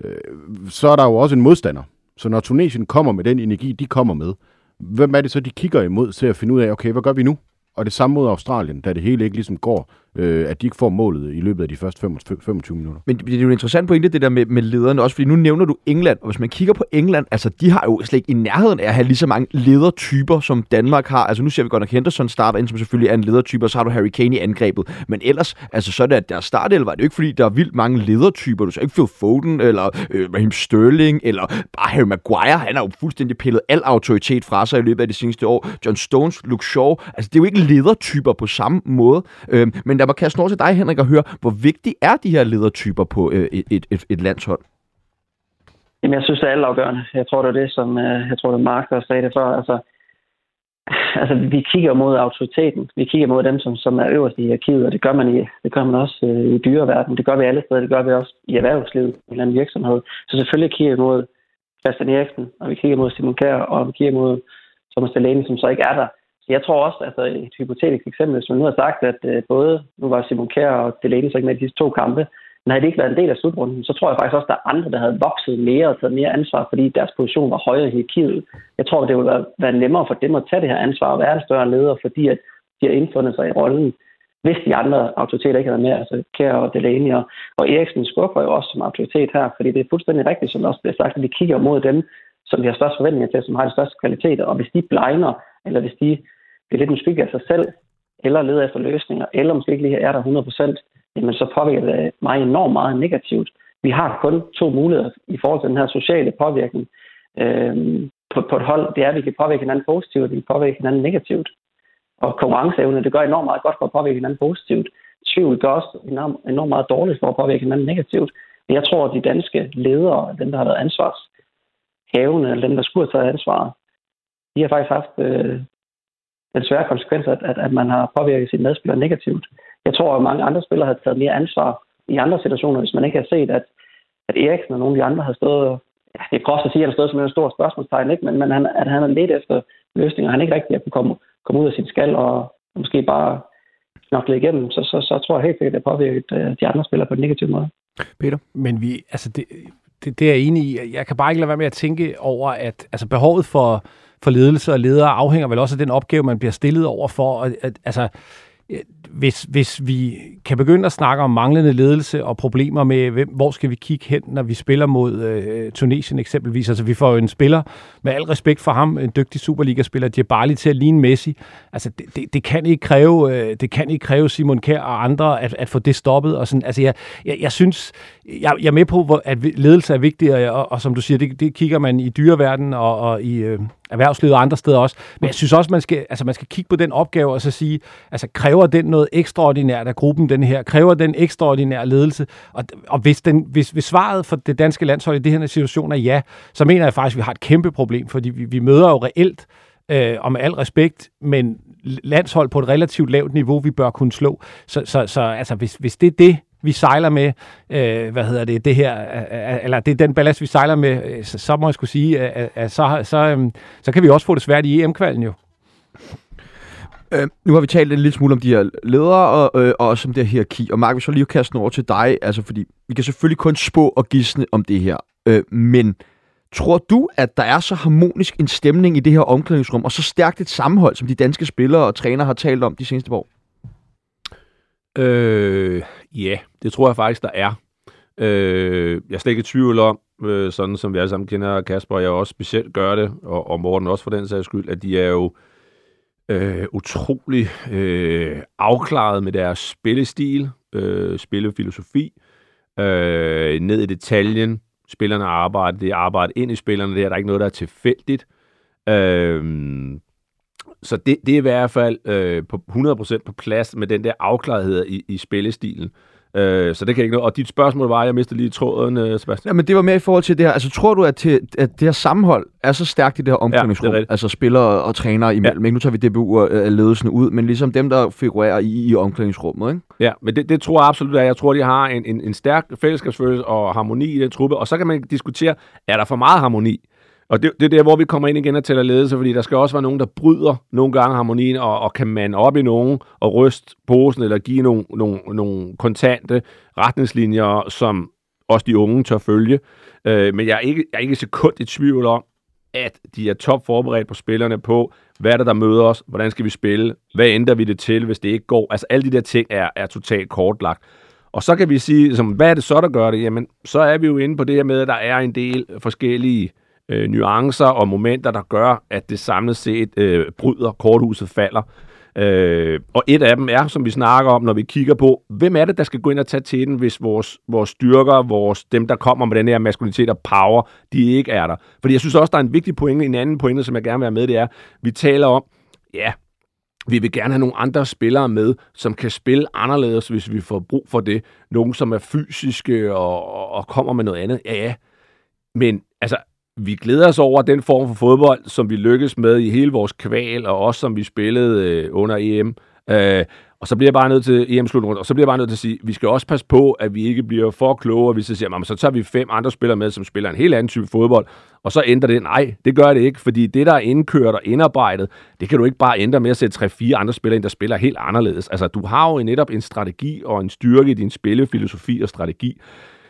øh, så er der jo også en modstander. Så når Tunesien kommer med den energi, de kommer med, hvem er det så, de kigger imod til at finde ud af, okay, hvad gør vi nu? Og det samme mod Australien, da det hele ikke ligesom går øh, at de ikke får målet i løbet af de første 25 minutter. Men det er jo interessant pointe, det der med, med lederne også, fordi nu nævner du England, og hvis man kigger på England, altså de har jo slet ikke i nærheden af at have lige så mange ledertyper, som Danmark har. Altså nu ser vi godt nok Henderson starter ind, som selvfølgelig er en ledertype, og så har du Harry Kane i angrebet. Men ellers, altså så er det, at der startelver, var det jo ikke fordi, der er vildt mange ledertyper. Du ser ikke Phil Foden, eller øh, Raheem Sterling, eller bare Harry Maguire. Han har jo fuldstændig pillet al autoritet fra sig i løbet af de seneste år. John Stones, Luke Shaw. Altså det er jo ikke ledertyper på samme måde. Øh, men der mig kaste over til dig, Henrik, og høre, hvor vigtige er de her ledertyper på øh, et, et, et landshold? Jamen, jeg synes, det er altafgørende. Jeg tror, det er det, som øh, jeg tror, det er Mark, der sagde det før. Altså, altså, vi kigger mod autoriteten. Vi kigger mod dem, som, som er øverst i arkivet, og det gør man, i, det gør man også øh, i dyreverdenen. Det gør vi alle steder. Det gør vi også i erhvervslivet, i en eller anden virksomhed. Så selvfølgelig kigger vi mod Christian Eriksen, og vi kigger mod Simon Kjær, og vi kigger mod Thomas Delaney, som så ikke er der jeg tror også, altså et hypotetisk eksempel, hvis man nu har sagt, at øh, både, nu var Simon Kjær og Delaney så ikke med de to kampe, men havde det ikke været en del af slutrunden, så tror jeg faktisk også, at der er andre, der havde vokset mere og taget mere ansvar, fordi deres position var højere i hierarkiet. Jeg tror, det ville være, nemmere for dem at tage det her ansvar og være en større leder, fordi at de har indfundet sig i rollen, hvis de andre autoriteter ikke havde med, altså Kjær og Delaney og, og Eriksen skuffer jo også som autoritet her, fordi det er fuldstændig rigtigt, som også bliver sagt, at vi kigger mod dem, som vi har størst forventninger til, som har de største kvaliteter, og hvis de blegner, eller hvis de det er lidt en skygge af sig selv, eller leder efter løsninger, eller måske ikke lige er der 100%, jamen så påvirker det mig enormt meget negativt. Vi har kun to muligheder i forhold til den her sociale påvirkning øhm, på, på et hold. Det er, at vi kan påvirke hinanden positivt, og vi kan påvirke hinanden negativt. Og konkurrenceevne, det gør enormt meget godt for at påvirke hinanden positivt. Tvivl gør også enormt, enormt meget dårligt for at påvirke hinanden negativt. Jeg tror, at de danske ledere, dem der har været ansvarshævende, eller dem der skulle have taget ansvaret, de har faktisk haft øh, den svære konsekvens, at, at, at man har påvirket sine medspillere negativt. Jeg tror, at mange andre spillere har taget mere ansvar i andre situationer, hvis man ikke har set, at, at Eriksen og nogle af de andre har stået, ja, det er groft at sige, at han stået som en stor spørgsmålstegn, ikke? men, men han, at han har let efter løsninger, han ikke rigtig har kunne komme, komme ud af sin skal og måske bare knokle igennem, så, så, så tror jeg helt sikkert, at det har påvirket øh, de andre spillere på en negativ måde. Peter? Men vi, altså det, det, det er jeg enig i. Jeg kan bare ikke lade være med at tænke over, at altså behovet for, for ledelse og ledere afhænger vel også af den opgave, man bliver stillet over for. Og, at, altså, øh, hvis, hvis vi kan begynde at snakke om manglende ledelse og problemer med, hvem, hvor skal vi kigge hen, når vi spiller mod øh, Tunesien eksempelvis. Altså, vi får jo en spiller, med al respekt for ham, en dygtig Superliga-spiller, Djibali til at ligne Messi. Altså, det, det, det, kan ikke kræve, øh, det kan ikke kræve Simon Kjær og andre at, at få det stoppet. Og sådan, altså, jeg, jeg, jeg synes, jeg, jeg er med på, at ledelse er vigtig, og, og, og som du siger, det, det kigger man i dyreverdenen og, og i øh, erhvervslivet og andre steder også. Men jeg synes også, man skal, altså, man skal kigge på den opgave og så sige, altså, kræver den noget ekstraordinært af gruppen, den her? Kræver den ekstraordinær ledelse? Og, og hvis, den, hvis, hvis svaret for det danske landshold i det her situation er ja, så mener jeg faktisk, at vi har et kæmpe problem, fordi vi, vi møder jo reelt, øh, og med al respekt, men landshold på et relativt lavt niveau, vi bør kunne slå. Så, så, så altså, hvis, hvis det er det, vi sejler med, øh, hvad hedder det, det her, øh, eller det er den ballast, vi sejler med, øh, så, så må jeg skulle sige, at, at så, så, øh, så kan vi også få det svært i EM-kvalden jo. Øh, nu har vi talt en lille smule om de her ledere og, øh, og også om det her hierarki. Og Mark, vi så lige kaste over til dig, altså fordi vi kan selvfølgelig kun spå og gisne om det her. Øh, men tror du, at der er så harmonisk en stemning i det her omklædningsrum, og så stærkt et sammenhold, som de danske spillere og trænere har talt om de seneste år? Øh, ja, det tror jeg faktisk, der er. Øh, jeg er slet ikke i tvivl om, øh, sådan som vi alle sammen kender Kasper, og jeg også specielt gør det, og, og Morten også for den sags skyld, at de er jo øh, utrolig øh, afklaret med deres spillestil, øh, spillefilosofi, øh, ned i detaljen. Spillerne arbejder, det arbejder ind i spillerne, det er der ikke noget, der er tilfældigt. Øh, så det, det er i hvert fald øh, på 100% på plads med den der afklarethed i, i spillestilen. Øh, så det kan ikke noget. Og dit spørgsmål var, jeg mistede lige tråden, øh, Sebastian. Ja, men det var mere i forhold til det her. Altså, tror du, at, til, at det her sammenhold er så stærkt i det her omklædningsrum? Ja, altså spillere og trænere imellem. Ja. Ikke? Nu tager vi DBU og øh, ledelsen ud, men ligesom dem, der figurerer i, i omklædningsrummet. Ikke? Ja, men det, det tror jeg absolut, at jeg tror, de har en, en, en stærk fællesskabsfølelse og harmoni i den truppe. Og så kan man diskutere, er der for meget harmoni? Og det, det er der, hvor vi kommer ind igen og tæller ledelse, fordi der skal også være nogen, der bryder nogle gange harmonien og, og kan man op i nogen og ryste posen eller give nogle, nogle, nogle kontante retningslinjer, som også de unge tør følge. Øh, men jeg er, ikke, jeg er ikke sekund i tvivl om, at de er top forberedt på spillerne på, hvad er det, der møder os, hvordan skal vi spille, hvad ændrer vi det til, hvis det ikke går. Altså alle de der ting er, er totalt kortlagt. Og så kan vi sige, som, hvad er det så, der gør det? Jamen, så er vi jo inde på det her med, at der er en del forskellige øh, øh, nuancer og momenter, der gør, at det samlet set øh, bryder, korthuset falder. Øh, og et af dem er, som vi snakker om, når vi kigger på, hvem er det, der skal gå ind og tage til den, hvis vores, vores styrker, vores, dem, der kommer med den her maskulinitet og power, de ikke er der. Fordi jeg synes også, der er en vigtig pointe, en anden pointe, som jeg gerne vil have med, det er, vi taler om, ja, vi vil gerne have nogle andre spillere med, som kan spille anderledes, hvis vi får brug for det. Nogle, som er fysiske og, og kommer med noget andet. Ja, ja. Men altså, vi glæder os over den form for fodbold, som vi lykkedes med i hele vores kval, og også som vi spillede øh, under EM. Øh, og så bliver jeg bare nødt til em slutrunde, og så bliver jeg bare nødt til at sige, vi skal også passe på, at vi ikke bliver for kloge, og vi så siger, så tager vi fem andre spillere med, som spiller en helt anden type fodbold, og så ændrer det. Nej, det gør det ikke, fordi det, der er indkørt og indarbejdet, det kan du ikke bare ændre med at sætte tre-fire andre spillere ind, der spiller helt anderledes. Altså, du har jo netop en strategi og en styrke i din spillefilosofi og strategi.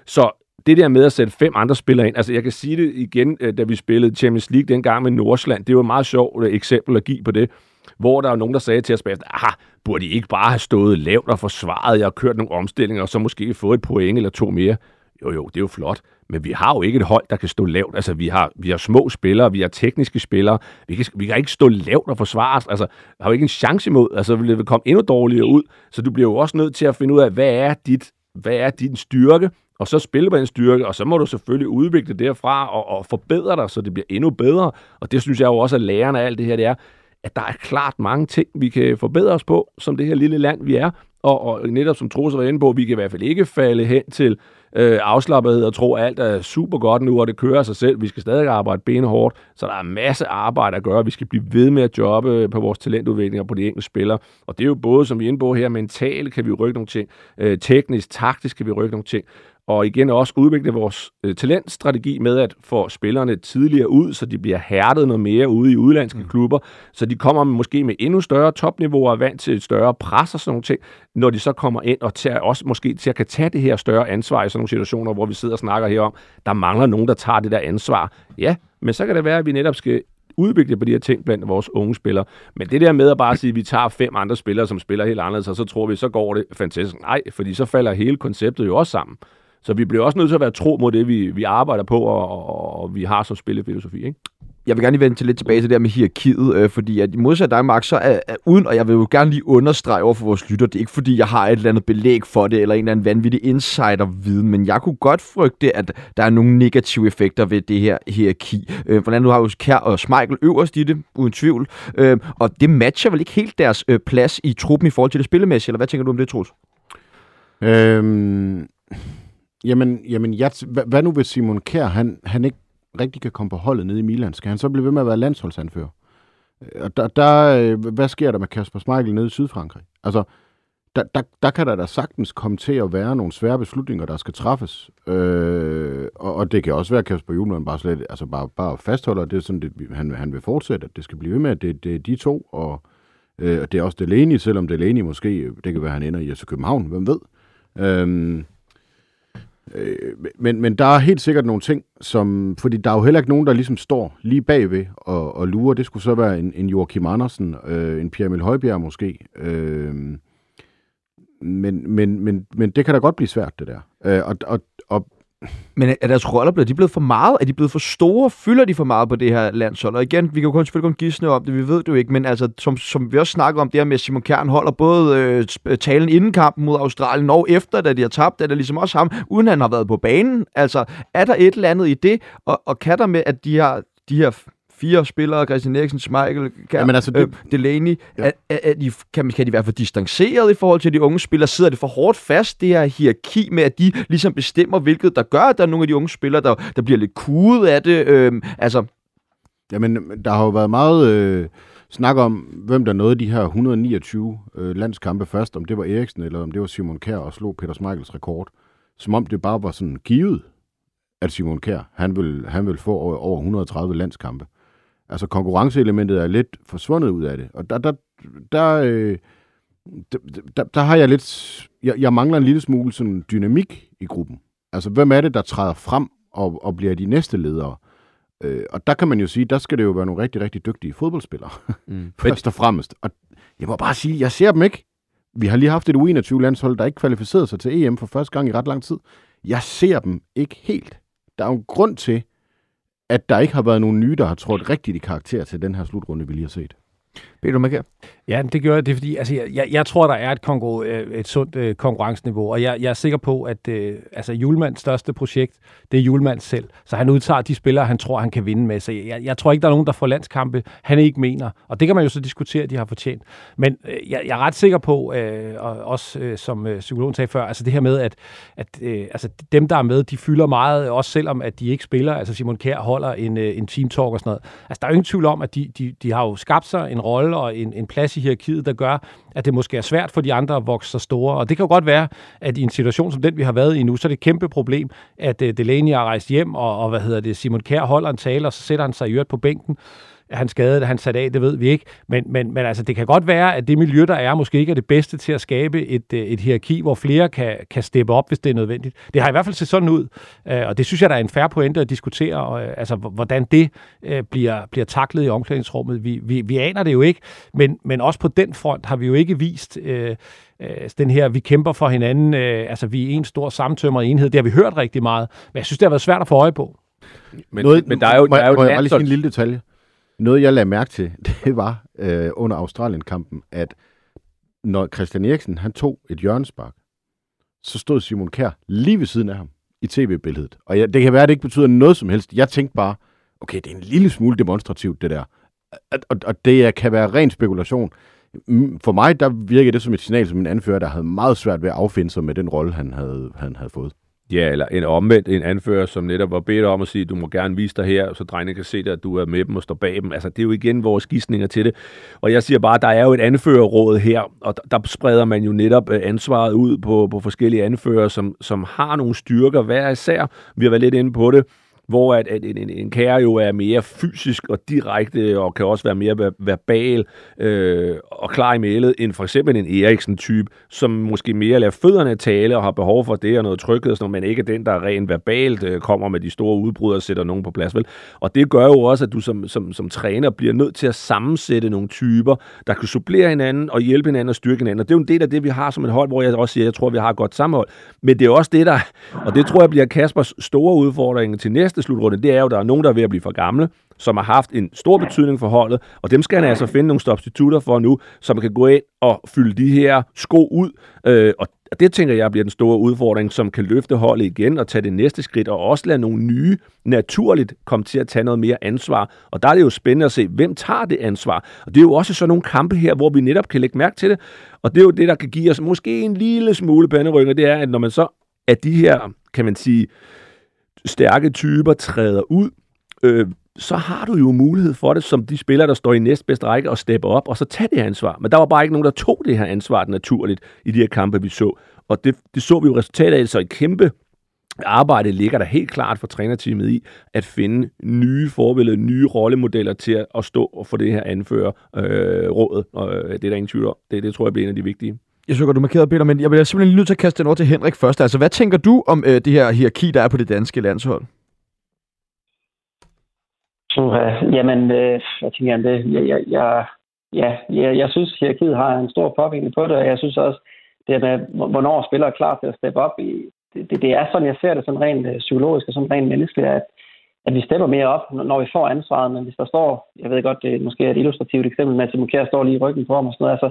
Så det der med at sætte fem andre spillere ind, altså jeg kan sige det igen, øh, da vi spillede Champions League dengang med Nordsland, det var et meget sjovt øh, eksempel at give på det, hvor der var nogen, der sagde til os bagefter, aha, burde I ikke bare have stået lavt og forsvaret jer og kørt nogle omstillinger, og så måske fået et point eller to mere? Jo, jo, det er jo flot, men vi har jo ikke et hold, der kan stå lavt. Altså, vi har, vi har små spillere, vi har tekniske spillere. Vi kan, vi kan ikke stå lavt og forsvare os. Altså, har jo ikke en chance imod. Altså, vi vil komme endnu dårligere ud. Så du bliver jo også nødt til at finde ud af, hvad er dit, hvad er din styrke, og så spille på en styrke, og så må du selvfølgelig udvikle derfra og, og forbedre dig, så det bliver endnu bedre. Og det synes jeg jo også, at læren af alt det her, det er, at der er klart mange ting, vi kan forbedre os på, som det her lille land, vi er. Og, og netop som Troels var inde på, vi kan i hvert fald ikke falde hen til øh, afslappethed og tro, at alt er super godt nu, og det kører sig selv. Vi skal stadig arbejde benhårdt, så der er masse arbejde at gøre. Vi skal blive ved med at jobbe på vores talentudvikling og på de enkelte spillere. Og det er jo både, som vi er inde på her, mentalt kan vi rykke nogle ting, øh, teknisk, taktisk kan vi rykke nogle ting og igen også udvikle vores øh, talentstrategi med at få spillerne tidligere ud, så de bliver hærdet noget mere ude i udlandske mm. klubber, så de kommer måske med endnu større topniveauer vant til et større pres og sådan nogle ting, når de så kommer ind og tager, også måske til at kan tage det her større ansvar i sådan nogle situationer, hvor vi sidder og snakker her om, der mangler nogen, der tager det der ansvar. Ja, men så kan det være, at vi netop skal udvikle på de her ting blandt vores unge spillere. Men det der med at bare sige, at vi tager fem andre spillere, som spiller helt anderledes, og så tror vi, så går det fantastisk. Nej, fordi så falder hele konceptet jo også sammen. Så vi bliver også nødt til at være tro mod det, vi, vi arbejder på, og, og, og vi har som spillefilosofi. Ikke? jeg vil gerne lige vende til lidt tilbage til det der med hierarkiet, øh, fordi at i modsat dig, Mark, så er, er, uden, og jeg vil jo gerne lige understrege over for vores lytter, det er ikke fordi, jeg har et eller andet belæg for det, eller en eller anden vanvittig insider-viden, men jeg kunne godt frygte, at der er nogle negative effekter ved det her hierarki. Øh, for nu har jo Kær og Smeichel øverst i det, uden tvivl, øh, og det matcher vel ikke helt deres øh, plads i truppen i forhold til det spillemæssige, eller hvad tænker du om det, Troels? Øhm, jamen, jamen jeg, hvad, nu hvis Simon Kær, han, han ikke rigtig kan komme på holdet nede i Milan, skal han så blive ved med at være landsholdsanfører? Øh, og der, der, øh, hvad sker der med Kasper Schmeichel nede i Sydfrankrig? Altså, der, der, der kan der da sagtens komme til at være nogle svære beslutninger, der skal træffes. Øh, og, og det kan også være, at Kasper Juhlmann bare, slet, altså bare, bare fastholder, det er sådan, det, han, han vil fortsætte, at det skal blive ved med, at det, det er de to, og øh, det er også Delaney, selvom Delaney måske, øh, det kan være, at han ender i FC København, hvem ved. Øh, Øh, men, men der er helt sikkert nogle ting, som... Fordi der er jo heller ikke nogen, der ligesom står lige bagved og, og lurer. Det skulle så være en, en Joachim Andersen, øh, en Pierre Emil Højbjerg måske. Øh, men, men, men, men det kan da godt blive svært, det der. Øh, og, og, og men er deres roller blevet, de blevet for meget? Er de blevet for store? Fylder de for meget på det her landshold? Og igen, vi kan jo kun selvfølgelig kun gisne om det, vi ved det jo ikke, men altså, som, som vi også snakker om, det her med, Simon Kern holder både øh, øh, talen inden kampen mod Australien og efter, da de har tabt, er det ligesom også ham, uden han har været på banen. Altså, er der et eller andet i det? Og, og kan der med, at de har de her fire spillere, Christian Eriksen, Schmeichel, Kær, Jamen, altså, det... øh, Delaney, ja. er, er, er de, kan, kan de være for distanceret i forhold til de unge spillere? Sidder det for hårdt fast, det her hierarki med, at de ligesom bestemmer, hvilket der gør, at der er nogle af de unge spillere, der, der bliver lidt kudet af det? Øh, altså... Jamen, der har jo været meget... Øh snak om, hvem der nåede de her 129 øh, landskampe først, om det var Eriksen eller om det var Simon Kær og slog Peter Smeichels rekord. Som om det bare var sådan givet, at Simon Kær, han vil, han vil få over, over 130 landskampe. Altså konkurrenceelementet er lidt forsvundet ud af det. Og der, der, der, øh, der, der, der har jeg lidt... Jeg, jeg mangler en lille smule sådan dynamik i gruppen. Altså, hvem er det, der træder frem og, og bliver de næste ledere? Øh, og der kan man jo sige, der skal det jo være nogle rigtig, rigtig dygtige fodboldspillere. Mm. Først og fremmest. Og jeg må bare sige, jeg ser dem ikke. Vi har lige haft et U21-landshold, der ikke kvalificerede sig til EM for første gang i ret lang tid. Jeg ser dem ikke helt. Der er jo en grund til, at der ikke har været nogen nye, der har trådt rigtigt i karakter til den her slutrunde, vi lige har set. Peter Macker? Ja, det gør det, fordi altså, jeg, jeg tror, der er et, konkur- øh, et sundt øh, konkurrenceniveau, og jeg, jeg er sikker på, at øh, altså, Julemands største projekt, det er Julemands selv. Så han udtager de spillere, han tror, han kan vinde med. Så jeg, jeg tror ikke, der er nogen, der får landskampe, han ikke mener. Og det kan man jo så diskutere, at de har fortjent. Men øh, jeg, jeg er ret sikker på, øh, og også øh, som øh, psykologen sagde før, altså det her med, at, at øh, altså, dem, der er med, de fylder meget, også selvom at de ikke spiller. Altså Simon Kær holder en, øh, en team talk og sådan noget. Altså der er jo ingen tvivl om, at de, de, de har jo skabt sig en rolle og en, en plads i hierarkiet, der gør, at det måske er svært for de andre at vokse så store. Og det kan jo godt være, at i en situation som den, vi har været i nu, så er det et kæmpe problem, at øh, Delaney har rejst hjem, og, og hvad hedder det, Simon Kær holder en tale, og så sætter han sig i øvrigt på bænken han skadet, han sat af, det ved vi ikke. Men, men, men altså, det kan godt være, at det miljø, der er, måske ikke er det bedste til at skabe et, øh, et hierarki, hvor flere kan, kan steppe op, hvis det er nødvendigt. Det har i hvert fald set sådan ud, øh, og det synes jeg, der er en færre pointe at diskutere, øh, altså hvordan det bliver, bliver taklet i omklædningsrummet. Vi, vi, vi aner det jo ikke, men, men også på den front har vi jo ikke vist... Øh, den her, vi kæmper for hinanden, øh, altså vi er en stor samtømret enhed, det har vi hørt rigtig meget, men jeg synes, det har været svært at få øje på. Men, Noget, men der er jo, der er jo må jeg, må jeg lige sige en lille detalje? Noget, jeg lagde mærke til, det var øh, under Australien-kampen, at når Christian Eriksen han tog et hjørnespark, så stod Simon Kær lige ved siden af ham i tv-billedet. Og jeg, det kan være, at det ikke betyder noget som helst. Jeg tænkte bare, okay, det er en lille smule demonstrativt, det der. Og, og det kan være ren spekulation. Mm, for mig, der virker det som et signal som en anfører, der havde meget svært ved at affinde sig med den rolle, han havde, han havde fået. Ja, eller en omvendt, en anfører, som netop var bedt om at sige, du må gerne vise dig her, så drengene kan se dig, at du er med dem og står bag dem. Altså, det er jo igen vores gidsninger til det. Og jeg siger bare, der er jo et anførerråd her, og der spreder man jo netop øh, ansvaret ud på, på forskellige anfører, som, som har nogle styrker hver især. Vi har været lidt inde på det hvor at, at en, en, en kære jo er mere fysisk og direkte, og kan også være mere verbal øh, og klar i mailet, end for eksempel en Eriksen-type, som måske mere lader fødderne tale og har behov for det og noget tryghed, sådan, men ikke den, der rent verbalt øh, kommer med de store udbrud og sætter nogen på plads. Vel? Og det gør jo også, at du som, som, som træner bliver nødt til at sammensætte nogle typer, der kan supplere hinanden og hjælpe hinanden og styrke hinanden. Og det er jo en del af det, vi har som et hold, hvor jeg også siger, at jeg tror, at vi har et godt sammenhold. Men det er også det, der, og det tror jeg bliver Kaspers store udfordring til næste slutrunde, det er jo, at der er nogen, der er ved at blive for gamle, som har haft en stor betydning for holdet, og dem skal han altså finde nogle substitutter for nu, som kan gå ind og fylde de her sko ud, øh, og det tænker jeg bliver den store udfordring, som kan løfte holdet igen og tage det næste skridt, og også lade nogle nye naturligt komme til at tage noget mere ansvar. Og der er det jo spændende at se, hvem tager det ansvar. Og det er jo også sådan nogle kampe her, hvor vi netop kan lægge mærke til det, og det er jo det, der kan give os måske en lille smule panderygger, det er, at når man så er de her, kan man sige, stærke typer træder ud, øh, så har du jo mulighed for det, som de spillere, der står i næstbedste række, og steppe op, og så tage det her ansvar. Men der var bare ikke nogen, der tog det her ansvar naturligt i de her kampe, vi så. Og det, det så vi jo resultatet af, så et kæmpe arbejde ligger der helt klart for trænerteamet i at finde nye forbilleder, nye rollemodeller til at stå og få det her anfører øh, rådet. Og øh, det er der ingen tvivl om. Det, det tror jeg bliver en af de vigtige. Jeg synes godt, du markerede, Peter, men jeg bliver simpelthen lige nødt til at kaste den over til Henrik først. Altså, hvad tænker du om øh, det her hierarki, der er på det danske landshold? Uh, jamen, øh, jeg tænker om det? Jeg, jeg, jeg, ja, jeg, jeg synes, hierarkiet har en stor påvirkning på det, og jeg synes også, det med, hvornår spillere er klar til at steppe op, i, det, det, det er sådan, jeg ser det sådan rent øh, psykologisk og sådan rent menneskeligt, at, at vi stepper mere op, når vi får ansvaret, men hvis der står, jeg ved godt, det er måske et illustrativt eksempel men at Timo står lige i ryggen på ham og sådan noget, altså,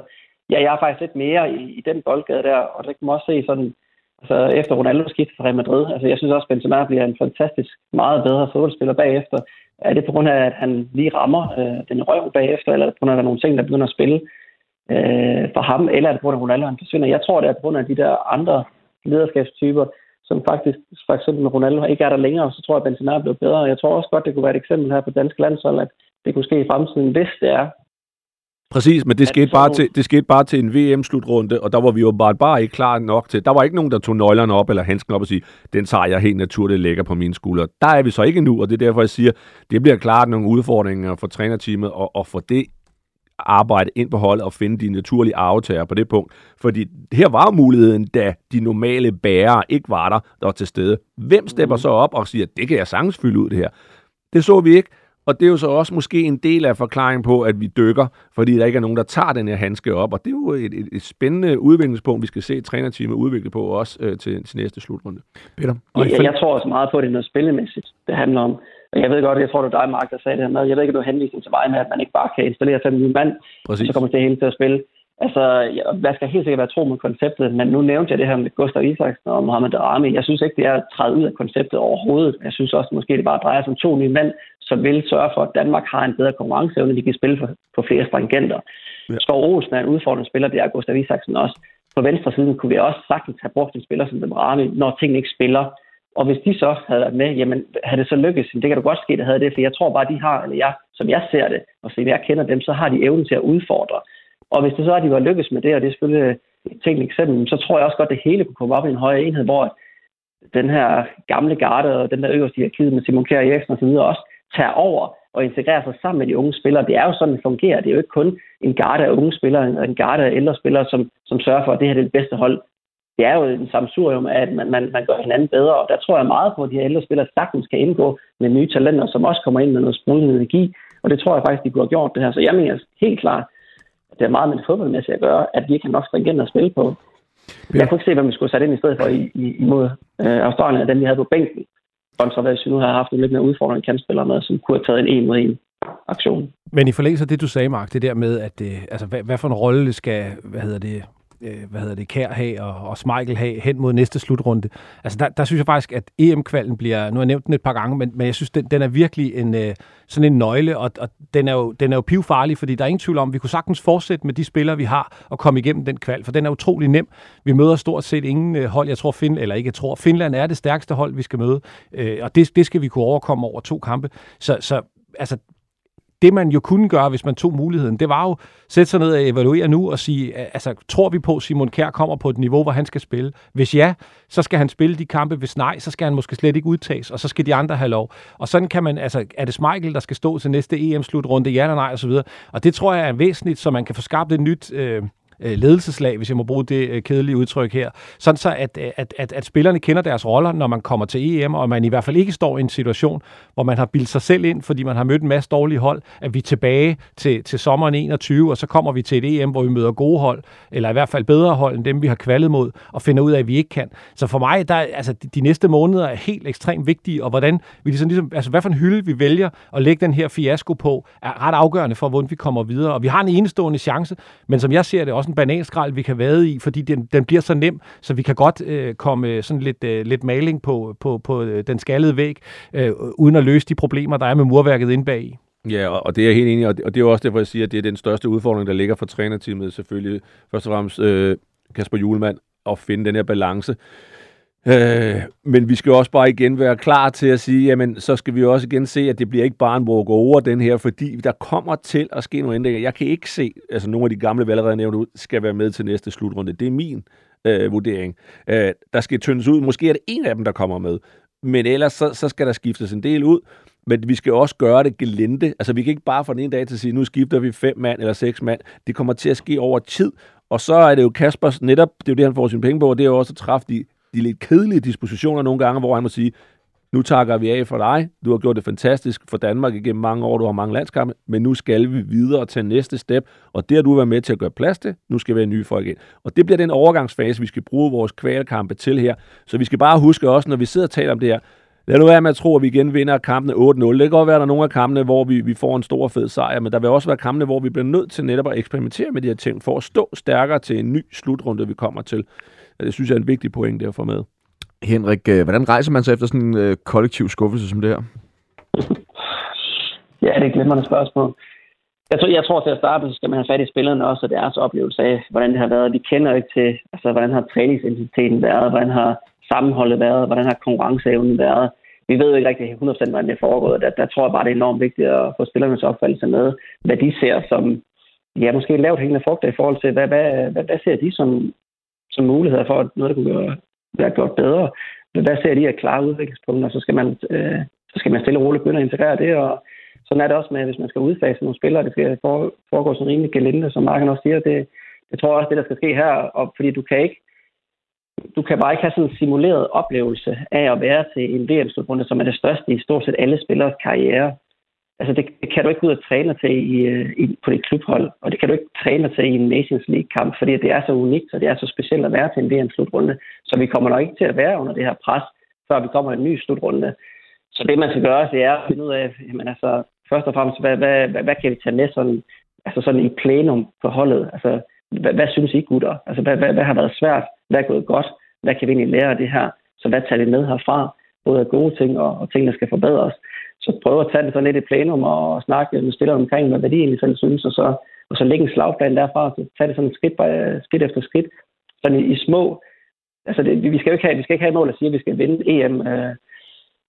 ja, jeg er faktisk lidt mere i, i den boldgade der, og det kan man også se sådan, altså efter Ronaldo skifter fra Real Madrid, altså jeg synes også, Benzema bliver en fantastisk meget bedre fodboldspiller bagefter. Er det på grund af, at han lige rammer øh, den røv bagefter, eller er det på grund af, at der er nogle ting, der begynder at spille øh, for ham, eller er det på grund af, at Ronaldo han forsvinder? Jeg tror, det er på grund af de der andre lederskabstyper, som faktisk, for eksempel Ronaldo ikke er der længere, så tror jeg, at Benzema er blevet bedre. Jeg tror også godt, det kunne være et eksempel her på dansk landshold, at det kunne ske i fremtiden, hvis det er, Præcis, men det skete, bare til, det skete bare til en VM-slutrunde, og der var vi jo bare, bare ikke klar nok til. Der var ikke nogen, der tog nøglerne op eller handsken op og sige, den tager jeg helt naturligt lægger på mine skuldre. Der er vi så ikke nu, og det er derfor, jeg siger, det bliver klart nogle udfordringer for trænerteamet og, og for det arbejde ind på holdet og finde de naturlige aftager på det punkt. Fordi her var muligheden, da de normale bærere ikke var der, der var til stede. Hvem stepper mm. så op og siger, det kan jeg sagtens fylde ud det her? Det så vi ikke. Og det er jo så også måske en del af forklaringen på, at vi dykker, fordi der ikke er nogen, der tager den her handske op. Og det er jo et, et, et spændende udviklingspunkt, vi skal se trænerteamet udvikle på også øh, til, til næste slutrunde. Peter? Og jeg, jeg tror også meget på, at det er noget spillemæssigt, det handler om. Og jeg ved godt, jeg tror, det var dig, Mark, der sagde det her med. Jeg ved ikke, om du har henvisning til mig med, at man ikke bare kan installere fem nye mand, Præcis. og så kommer det hele til at spille. Altså, jeg skal helt sikkert være tro med konceptet, men nu nævnte jeg det her med Gustav Isaksen og Mohamed Darami. Jeg synes ikke, det er at træde ud af konceptet overhovedet. Jeg synes også, måske det bare drejer sig om to nye mænd, som vil sørge for, at Danmark har en bedre konkurrenceevne, de kan spille for, på flere stringenter. Ja. Skov Olsen er en udfordrende spiller, det er Gustav Isaksen også. På venstre siden kunne vi også sagtens have brugt en spiller som Darami, når tingene ikke spiller. Og hvis de så havde været med, jamen havde det så lykkes, det kan du godt ske, at havde det, for jeg tror bare, de har, eller jeg, som jeg ser det, og som jeg kender dem, så har de evnen til at udfordre. Og hvis det så er, at de var lykkes med det, og det er selvfølgelig et teknisk eksempel, så tror jeg også godt, at det hele kunne komme op i en højere enhed, hvor den her gamle garde og den der øverste hierarkiet med Simon Kjær Eriksen og så videre også tager over og integrerer sig sammen med de unge spillere. Det er jo sådan, det fungerer. Det er jo ikke kun en garde af unge spillere, en garde af ældre spillere, som, som sørger for, at det her er det bedste hold. Det er jo en samsurium af, at man, man, man gør hinanden bedre, og der tror jeg meget på, at de her ældre spillere sagtens kan indgå med nye talenter, som også kommer ind med noget sprudende energi, og det tror jeg faktisk, de kunne have gjort det her. Så jeg mener helt klart, det er meget med det fodboldmæssige at gøre, at vi ikke har nok stringent at spille på. Jeg kunne ikke se, hvem vi skulle sætte ind i stedet for i, i, imod øh, Australien, af dem vi havde på bænken. Kontra hvis vi nu har haft en lidt mere udfordrende kantspiller med, som kunne have taget en en mod en aktion. Men i forlængelse af det, du sagde, Mark, det der med, at det, altså, hvad, hvad for en rolle skal, hvad hedder det, øh, hvad hedder det, Kær have og, og Smeichel have hen mod næste slutrunde. Altså der, der synes jeg faktisk, at EM-kvalden bliver, nu har jeg nævnt den et par gange, men, men jeg synes, den, den er virkelig en, øh, sådan en nøgle, og, og den, er jo, den er jo pivfarlig, fordi der er ingen tvivl om, at vi kunne sagtens fortsætte med de spillere, vi har, og komme igennem den kval, for den er utrolig nem. Vi møder stort set ingen øh, hold, jeg tror, Finland, eller ikke jeg tror, Finland er det stærkeste hold, vi skal møde, øh, og det, det skal vi kunne overkomme over to kampe. Så, så altså, det man jo kunne gøre, hvis man tog muligheden, det var jo sætte sig ned og evaluere nu og sige, altså tror vi på, at Simon Kjær kommer på et niveau, hvor han skal spille? Hvis ja, så skal han spille de kampe. Hvis nej, så skal han måske slet ikke udtages, og så skal de andre have lov. Og sådan kan man, altså er det Smeichel, der skal stå til næste EM-slutrunde, ja eller nej, og så videre. Og det tror jeg er væsentligt, så man kan få skabt et nyt... Øh, øh, ledelseslag, hvis jeg må bruge det øh, kedelige udtryk her, sådan så at, øh, at, at, at spillerne kender deres roller, når man kommer til EM, og man i hvert fald ikke står i en situation, hvor man har bildt sig selv ind, fordi man har mødt en masse dårlige hold, at vi er tilbage til, til sommeren 21, og så kommer vi til et EM, hvor vi møder gode hold, eller i hvert fald bedre hold end dem, vi har kvalet mod, og finder ud af, at vi ikke kan. Så for mig, der, altså, de, de næste måneder er helt ekstremt vigtige, og hvordan vi ligesom, ligesom, altså, hvad for en hylde vi vælger at lægge den her fiasko på, er ret afgørende for, hvordan vi kommer videre. Og vi har en enestående chance, men som jeg ser det, også en bananskrald, vi kan vade i, fordi den, den bliver så nem, så vi kan godt øh, komme sådan lidt, øh, lidt maling på, på, på øh, den skaldede væg, øh, uden at løse de problemer, der er med murværket inde bagi. i. Ja, og, det er jeg helt enig i, og det, og det er jo også derfor, jeg siger, at det er den største udfordring, der ligger for trænerteamet selvfølgelig. Først og fremmest øh, Kasper Julemand at finde den her balance. Øh, men vi skal også bare igen være klar til at sige, jamen så skal vi også igen se, at det bliver ikke bare en walk over den her, fordi der kommer til at ske nogle ændringer. Jeg kan ikke se, altså nogle af de gamle, vi allerede nævnte ud, skal være med til næste slutrunde. Det er min øh, vurdering. Øh, der skal tyndes ud. Måske er det en af dem, der kommer med. Men ellers så, så skal der skiftes en del ud. Men vi skal også gøre det gelinde. Altså vi kan ikke bare fra den ene dag til at sige, nu skifter vi fem mand eller seks mand. Det kommer til at ske over tid. Og så er det jo Kaspers netop, det er jo det, han får sine penge på, og det er jo også at træffe de de lidt kedelige dispositioner nogle gange, hvor han må sige, nu takker vi af for dig, du har gjort det fantastisk for Danmark igennem mange år, du har mange landskampe, men nu skal vi videre til næste step, og det har du været med til at gøre plads til, nu skal vi have nye folk ind. Og det bliver den overgangsfase, vi skal bruge vores kvalkampe til her, så vi skal bare huske også, når vi sidder og taler om det her, Lad nu være med at tro, at vi igen vinder kampene 8-0. Det kan godt være, at der er nogle af kampene, hvor vi, vi får en stor fed sejr, men der vil også være kampene, hvor vi bliver nødt til netop at eksperimentere med de her ting, for at stå stærkere til en ny slutrunde, vi kommer til. Det synes jeg er en vigtig point, det at få med. Henrik, øh, hvordan rejser man sig efter sådan en øh, kollektiv skuffelse som det her? ja, det er et glimrende spørgsmål. Jeg tror, jeg tror til at starte, så skal man have fat i spillerne også, og deres oplevelse af, hvordan det har været. Vi kender ikke til, altså, hvordan har træningsintensiteten været, hvordan har sammenholdet været, hvordan har konkurrenceevnen været. Vi ved jo ikke rigtig 100% hvordan det er foregået. Der, der tror jeg bare, det er enormt vigtigt at få spillernes opfattelse med, hvad de ser som, ja, måske lavt hængende frugter i forhold til, hvad, hvad, hvad, hvad ser de som, som muligheder for, at noget, der kunne gøre, være gjort bedre. Men Hvad ser de af klare udviklingspunkter? Så skal man, øh, så skal man stille og roligt begynde at integrere det, og sådan er det også med, hvis man skal udfase nogle spillere, det skal foregå sådan rimelig gelinde, som Marken også siger. Det, det tror jeg også, det der skal ske her, og fordi du kan ikke du kan bare ikke have sådan en simuleret oplevelse af at være til en VM-slutrunde, som er det største i stort set alle spillers karriere altså det, det kan du ikke ud og træne til i, øh, i, på dit klubhold, og det kan du ikke træne til i en Nations League-kamp, fordi det er så unikt, og det er så specielt at være til en VM-slutrunde. Så vi kommer nok ikke til at være under det her pres, før vi kommer i en ny slutrunde. Så det, man skal gøre, det er at finde ud af, jamen altså, først og fremmest, hvad, hvad, hvad, hvad kan vi tage med sådan, altså sådan i plenum på holdet? Altså, hvad, hvad synes I, gutter? Altså, hvad, hvad, hvad har været svært? Hvad er gået godt? Hvad kan vi egentlig lære af det her? Så hvad tager vi med herfra? Både af gode ting og, og ting, der skal forbedres så prøve at tage det så lidt i plenum og snakke med spillerne omkring, hvad de egentlig selv synes, og så, og så lægge en slagplan derfra, så tage det sådan skridt, by, skridt efter skridt, sådan i, i små, altså det, vi, skal jo ikke have, vi skal ikke have et mål at sige, at vi skal vinde EM, øh,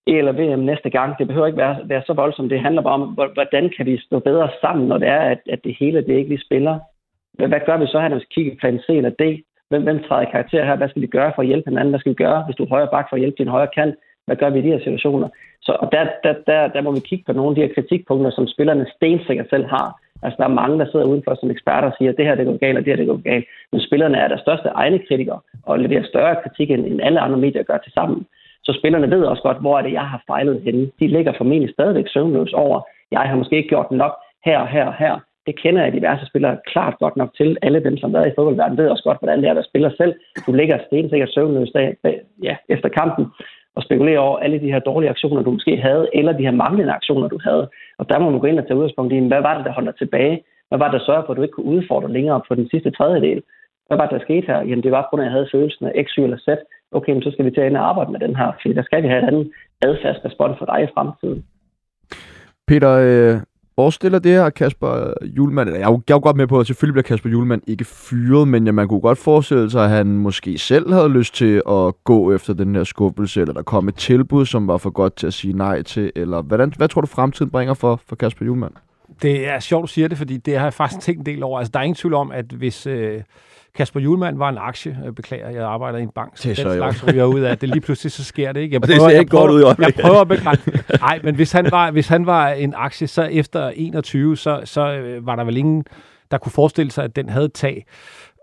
e eller VM næste gang. Det behøver ikke være, være så voldsomt. Det handler bare om, hvordan kan vi stå bedre sammen, når det er, at, at det hele det ikke vi spiller. Hvad, hvad gør vi så her, når vi kigger plan C eller D? Hvem, hvem træder i karakter her? Hvad skal vi gøre for at hjælpe hinanden? Hvad skal vi gøre, hvis du er højre bak for at hjælpe din højre kant? Hvad gør vi i de her situationer? Så og der, der, der, der må vi kigge på nogle af de her kritikpunkter, som spillerne stensikkert selv har. Altså, der er mange, der sidder udenfor som eksperter og siger, at det her det går galt, og det her det går galt. Men spillerne er der største egne kritikere, og leverer større kritik, end alle andre medier gør til sammen. Så spillerne ved også godt, hvor er det, jeg har fejlet henne. De ligger formentlig stadigvæk søvnløs over, jeg har måske ikke gjort nok her, her, her. Det kender jeg diverse spillere klart godt nok til. Alle dem, som har været i fodboldverdenen, ved også godt, hvordan det er at spille selv. Du ligger stensikkert søvnløs dag, ja, efter kampen og spekulere over alle de her dårlige aktioner, du måske havde, eller de her manglende aktioner, du havde. Og der må man gå ind og tage udgangspunkt i, hvad var det, der holdt dig tilbage? Hvad var det, der sørgede for, at du ikke kunne udfordre længere på den sidste tredjedel? Hvad var det, der skete her? Jamen, det var på grund af, at jeg havde følelsen af X, Y eller Z. Okay, men så skal vi til at arbejde med den her, fordi der skal vi have et andet adfærdsrespons for dig i fremtiden. Peter, øh, øh, hvor stiller det her Kasper Julemand? Jeg er, jo, jeg er jo godt med på, at selvfølgelig bliver Kasper Julemand ikke fyret, men ja, man kunne godt forestille sig, at han måske selv havde lyst til at gå efter den her skubbelse, eller der kom et tilbud, som var for godt til at sige nej til, eller hvordan, hvad tror du fremtiden bringer for, for Kasper Julemand? Det er sjovt, du siger det, fordi det har jeg faktisk tænkt en del over. Altså, der er ingen tvivl om, at hvis øh, Kasper Julemand var en aktie, øh, beklager, jeg arbejder i en bank, så Det den så slags ryger ud af, det lige pludselig så sker det ikke. Jeg Og det ser jeg ikke godt ud i Jeg øjeblikket. prøver at begrænse. Nej, men hvis han, var, hvis han var en aktie, så efter 21, så, så øh, var der vel ingen, der kunne forestille sig, at den havde tag.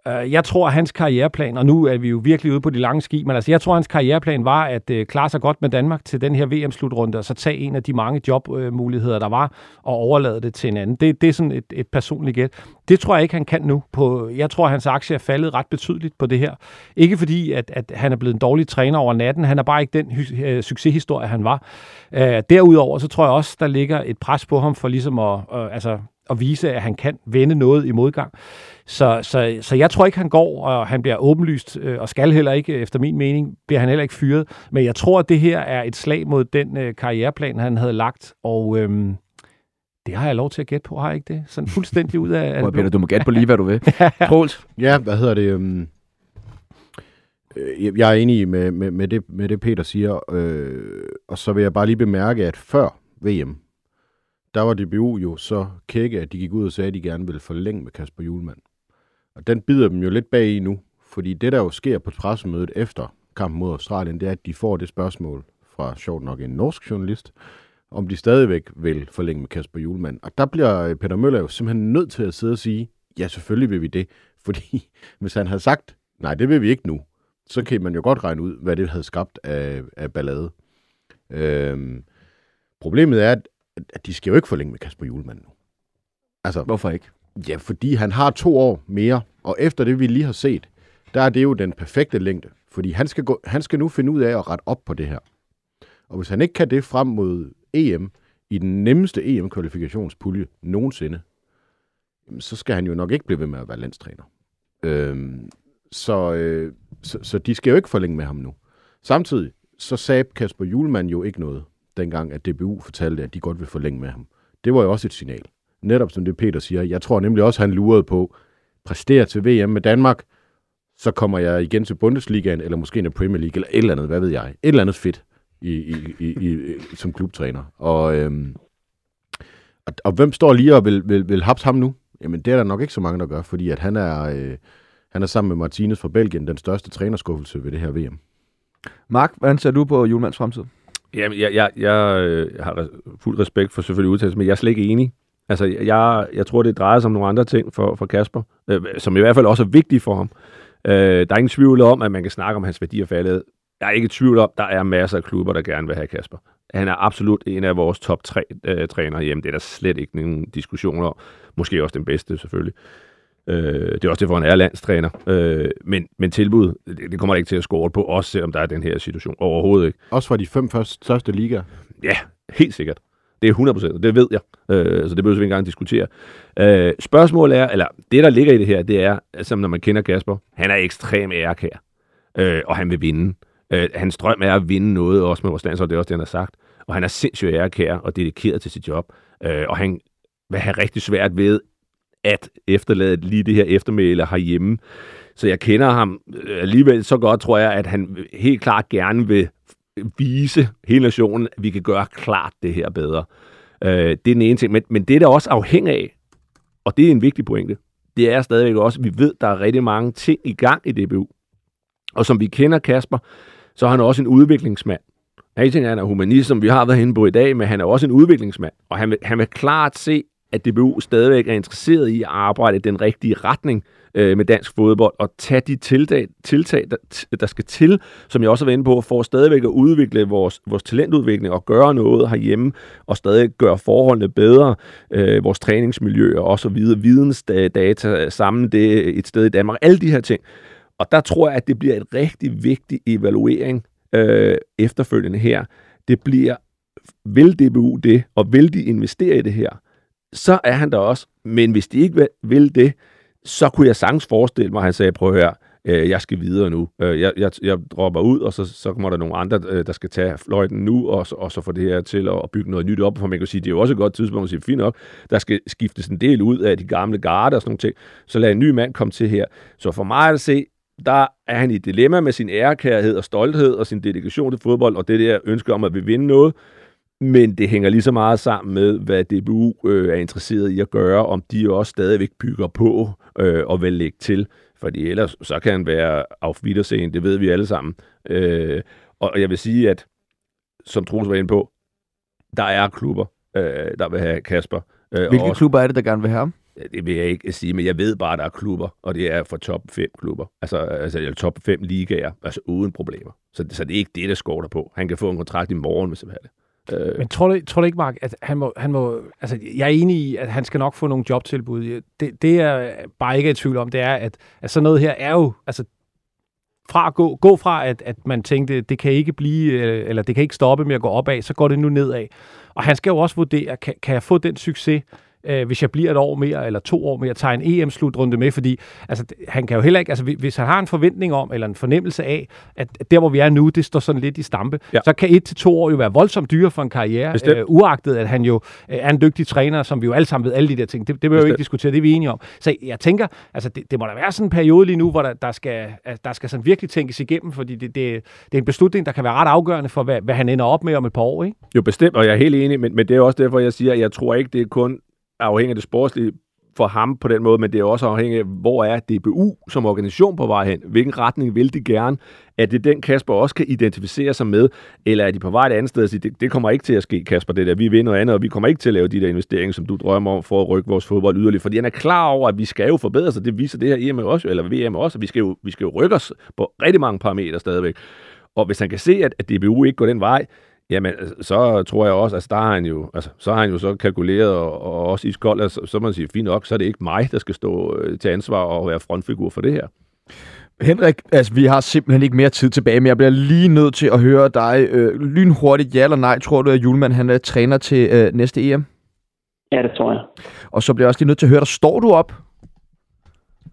Øh, jeg tror, at hans karriereplan, og nu er vi jo virkelig ude på de lange ski, men altså, jeg tror, at hans karriereplan var at øh, klare sig godt med Danmark til den her VM-slutrunde, og så tage en af de mange jobmuligheder, der var, og overlade det til en anden. Det, det er sådan et, et personligt gæt. Det tror jeg ikke, han kan nu. På, jeg tror, at hans aktie er faldet ret betydeligt på det her. Ikke fordi, at, at han er blevet en dårlig træner over natten. Han er bare ikke den hy- øh, succeshistorie, han var. Øh, derudover, så tror jeg også, der ligger et pres på ham for ligesom at, øh, altså, at vise, at han kan vende noget i modgang. Så, så, så jeg tror ikke, han går, og han bliver åbenlyst, øh, og skal heller ikke, efter min mening, bliver han heller ikke fyret. Men jeg tror, at det her er et slag mod den øh, karriereplan, han havde lagt, og øhm, det har jeg lov til at gætte på, har jeg ikke det? Sådan fuldstændig ud af... Prøv. Peter, du må gætte på lige, hvad du vil. Troels? Ja, hvad hedder det? Um, jeg er enig med, med, med, det, med det, Peter siger. Øh, og så vil jeg bare lige bemærke, at før VM, der var DBU jo så kække, at de gik ud og sagde, at de gerne ville forlænge med Kasper Julemand. Og den bider dem jo lidt bag i nu, fordi det, der jo sker på pressemødet efter kampen mod Australien, det er, at de får det spørgsmål fra, sjovt nok, en norsk journalist, om de stadigvæk vil forlænge med Kasper Julemand. Og der bliver øh, Peter Møller jo simpelthen nødt til at sidde og sige, ja, selvfølgelig vil vi det. Fordi hvis han havde sagt, nej, det vil vi ikke nu, så kan man jo godt regne ud, hvad det havde skabt af, af ballade. Øhm, problemet er, at, de skal jo ikke forlænge med Kasper Julemand nu. Altså, Hvorfor ikke? Ja, fordi han har to år mere, og efter det, vi lige har set, der er det jo den perfekte længde. Fordi han skal, gå, han skal nu finde ud af at rette op på det her. Og hvis han ikke kan det frem mod EM, i den nemmeste EM-kvalifikationspulje nogensinde, så skal han jo nok ikke blive ved med at være landstræner. Øhm, så, øh, så, så de skal jo ikke forlænge med ham nu. Samtidig så sagde Kasper Julemand jo ikke noget, dengang at DBU fortalte, at de godt vil forlænge med ham. Det var jo også et signal. Netop som det Peter siger. Jeg tror nemlig også, han lurede på, præstere til VM med Danmark, så kommer jeg igen til Bundesligaen, eller måske en Premier League, eller et eller andet, hvad ved jeg. Et eller andet fedt i, i, i, i, som klubtræner. Og, øhm, og, og hvem står lige og vil, vil, vil hapse ham nu? Jamen, det er der nok ikke så mange, der gør, fordi at han er, øh, han er sammen med Martinez fra Belgien den største trænerskuffelse ved det her VM. Mark, hvordan ser du på Julemands fremtid? Jamen, jeg, jeg, jeg, øh, jeg har fuld respekt for selvfølgelig udtalelsen, men jeg er slet ikke enig. Altså, jeg, jeg tror, det drejer sig om nogle andre ting for, for Kasper, øh, som i hvert fald også er vigtige for ham. Øh, der er ingen tvivl om, at man kan snakke om hans værdier faldet. Jeg er ikke i tvivl om, der er masser af klubber, der gerne vil have Kasper. Han er absolut en af vores top tre øh, trænere hjemme. Det er der slet ikke nogen diskussioner om. Måske også den bedste, selvfølgelig. Øh, det er også derfor, han er landstræner. Øh, men, men tilbud, det, det kommer der ikke til at score på, også selvom der er den her situation. Overhovedet ikke. Også fra de fem første, største ligaer. Ja, helt sikkert. Det er 100%, og det ved jeg. Øh, så det behøver vi ikke engang diskutere. Øh, spørgsmålet er, eller det der ligger i det her, det er, altså når man kender Kasper, han er ekstrem ærekær, øh, og han vil vinde. Øh, hans drøm er at vinde noget, også med vores landshold, det er også det, han har sagt. Og han er sindssygt ærekær og dedikeret til sit job. Øh, og han vil have rigtig svært ved at efterlade lige det her eftermæle herhjemme. Så jeg kender ham øh, alligevel så godt, tror jeg, at han helt klart gerne vil vise hele nationen, at vi kan gøre klart det her bedre. Øh, det er den ene ting. Men, men det, der også afhænger af, og det er en vigtig pointe, det er stadigvæk også, at vi ved, at der er rigtig mange ting i gang i DBU. Og som vi kender Kasper, så er han også en udviklingsmand. En ting er, han er humanist, som vi har været inde på i dag, men han er også en udviklingsmand. Og han vil, han vil klart se, at DBU stadigvæk er interesseret i at arbejde i den rigtige retning øh, med dansk fodbold, og tage de tiltag, tiltag der, der skal til, som jeg også har været inde på, for stadigvæk at udvikle vores, vores talentudvikling og gøre noget herhjemme, og stadig gøre forholdene bedre, øh, vores træningsmiljøer og så videre, vidensdata, sammen det et sted i Danmark, alle de her ting. Og der tror jeg, at det bliver en rigtig vigtig evaluering øh, efterfølgende her. Det bliver, vil DBU det, og vil de investere i det her? Så er han der også. Men hvis de ikke vil- det, så kunne jeg sagtens forestille mig, at han sagde, prøv at høre, øh, jeg skal videre nu. Øh, jeg, jeg, jeg dropper ud, og så, så kommer der nogle andre, øh, der skal tage fløjten nu, og, og så få det her til at, at bygge noget nyt op. For man kan sige, det er jo også et godt tidspunkt at sige, fint nok, der skal skiftes en del ud af de gamle garde og sådan nogle ting. Så lad en ny mand komme til her. Så for mig at se, der er han i dilemma med sin ærekærhed og stolthed og sin dedikation til fodbold, og det der ønske om at vi vinde noget. Men det hænger lige så meget sammen med, hvad DBU øh, er interesseret i at gøre, om de jo også stadigvæk bygger på øh, og vil lægge til. Fordi ellers så kan han være auf Wiedersehen, det ved vi alle sammen. Øh, og jeg vil sige, at som Troels var inde på, der er klubber, øh, der vil have Kasper. Øh, Hvilke også, klubber er det, der gerne vil have ham? Det vil jeg ikke sige, men jeg ved bare, at der er klubber, og det er for top 5 klubber. Altså, altså top 5 ligaer, altså uden problemer. Så, så det er ikke det, der skorter på. Han kan få en kontrakt i morgen, hvis han vil have det. Øh. Men tror du, tror du ikke, Mark, at han må, han må... Altså, jeg er enig i, at han skal nok få nogle jobtilbud. Det, det er bare ikke i tvivl om, det er, at, at sådan noget her er jo... Altså, fra at gå, gå fra, at, at man tænkte, det kan ikke blive, øh, eller det kan ikke stoppe med at gå opad, så går det nu nedad. Og han skal jo også vurdere, kan, kan jeg få den succes, øh, hvis jeg bliver et år mere eller to år mere, tager en EM-slutrunde med, fordi altså, han kan jo heller ikke, altså hvis han har en forventning om, eller en fornemmelse af, at der hvor vi er nu, det står sådan lidt i stampe, ja. så kan et til to år jo være voldsomt dyre for en karriere, øh, uagtet at han jo øh, er en dygtig træner, som vi jo alle sammen ved alle de der ting. Det, det jeg jo ikke diskutere, det er vi enige om. Så jeg tænker, altså det, det må da være sådan en periode lige nu, hvor der, der, skal, der skal sådan virkelig tænkes igennem, fordi det, det, det er en beslutning, der kan være ret afgørende for, hvad, hvad han ender op med om et par år, ikke? Jo, bestemt, og jeg er helt enig, men, men det er også derfor, jeg siger, at jeg tror ikke, det er kun afhængig af det sportslige for ham på den måde, men det er også afhængigt af, hvor er DBU som organisation på vej hen? Hvilken retning vil de gerne? Er det den, Kasper også kan identificere sig med? Eller er de på vej et andet sted og sige, det, det kommer ikke til at ske, Kasper, det der. Vi vil noget andet, og vi kommer ikke til at lave de der investeringer, som du drømmer om for at rykke vores fodbold yderligere. Fordi han er klar over, at vi skal jo forbedre sig. Det viser det her EM også, eller VM også, at vi skal jo, vi skal jo rykke os på rigtig mange parametre stadigvæk. Og hvis han kan se, at, at DBU ikke går den vej, Jamen, så tror jeg også, at altså, der har han jo, altså, så har han jo så kalkuleret, og, og også i skold, altså, så man sige, fint nok, så er det ikke mig, der skal stå øh, til ansvar og være frontfigur for det her. Henrik, altså vi har simpelthen ikke mere tid tilbage, men jeg bliver lige nødt til at høre dig øh, lynhurtigt, ja eller nej, tror du, at Julemand han er træner til øh, næste EM? Ja, det tror jeg. Og så bliver jeg også lige nødt til at høre dig, står du op?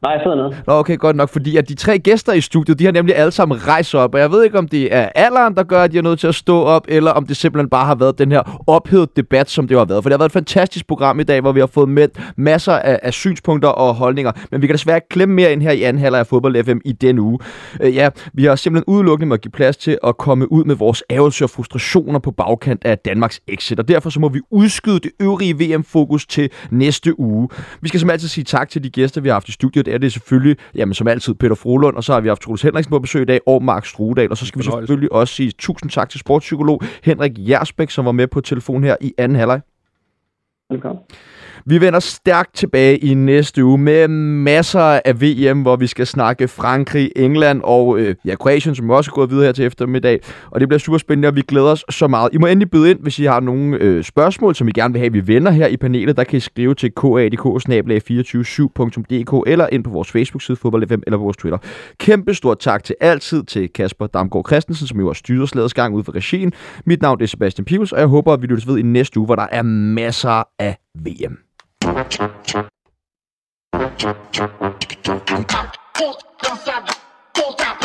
Nej, jeg sidder nede. Nå, okay, godt nok, fordi at de tre gæster i studiet, de har nemlig alle sammen rejst op, og jeg ved ikke, om det er alderen, der gør, at de er nødt til at stå op, eller om det simpelthen bare har været den her ophedet debat, som det har været. For det har været et fantastisk program i dag, hvor vi har fået med masser af, af synspunkter og holdninger, men vi kan desværre ikke klemme mere ind her i anden halvleg af Fodbold FM i den uge. Øh, ja, vi har simpelthen udelukkende med at give plads til at komme ud med vores ærgelse og frustrationer på bagkant af Danmarks exit, og derfor så må vi udskyde det øvrige VM-fokus til næste uge. Vi skal som altid sige tak til de gæster, vi har haft i studiet er det selvfølgelig, jamen som altid, Peter Frolund, og så har vi haft Troels Henriksen på besøg i dag, og Mark Strudal, og så skal vi selvfølgelig også sige tusind tak til sportspsykolog Henrik Jersbæk, som var med på telefon her i anden halvleg. Velkommen. Vi vender stærkt tilbage i næste uge med masser af VM, hvor vi skal snakke Frankrig, England og øh, ja, Kroatien, som også er gået videre her til eftermiddag. Og det bliver super spændende, og vi glæder os så meget. I må endelig byde ind, hvis I har nogle øh, spørgsmål, som I gerne vil have, vi vender her i panelet. Der kan I skrive til kadk 247dk eller ind på vores Facebook-side Fodbold FM eller på vores Twitter. Kæmpe stort tak til altid til Kasper Damgaard Christensen, som jo har styret slædets gang ud for regien. Mit navn er Sebastian Pibels, og jeg håber, at vi lyttes ved i næste uge, hvor der er masser af VM. Puta, dançada, puta,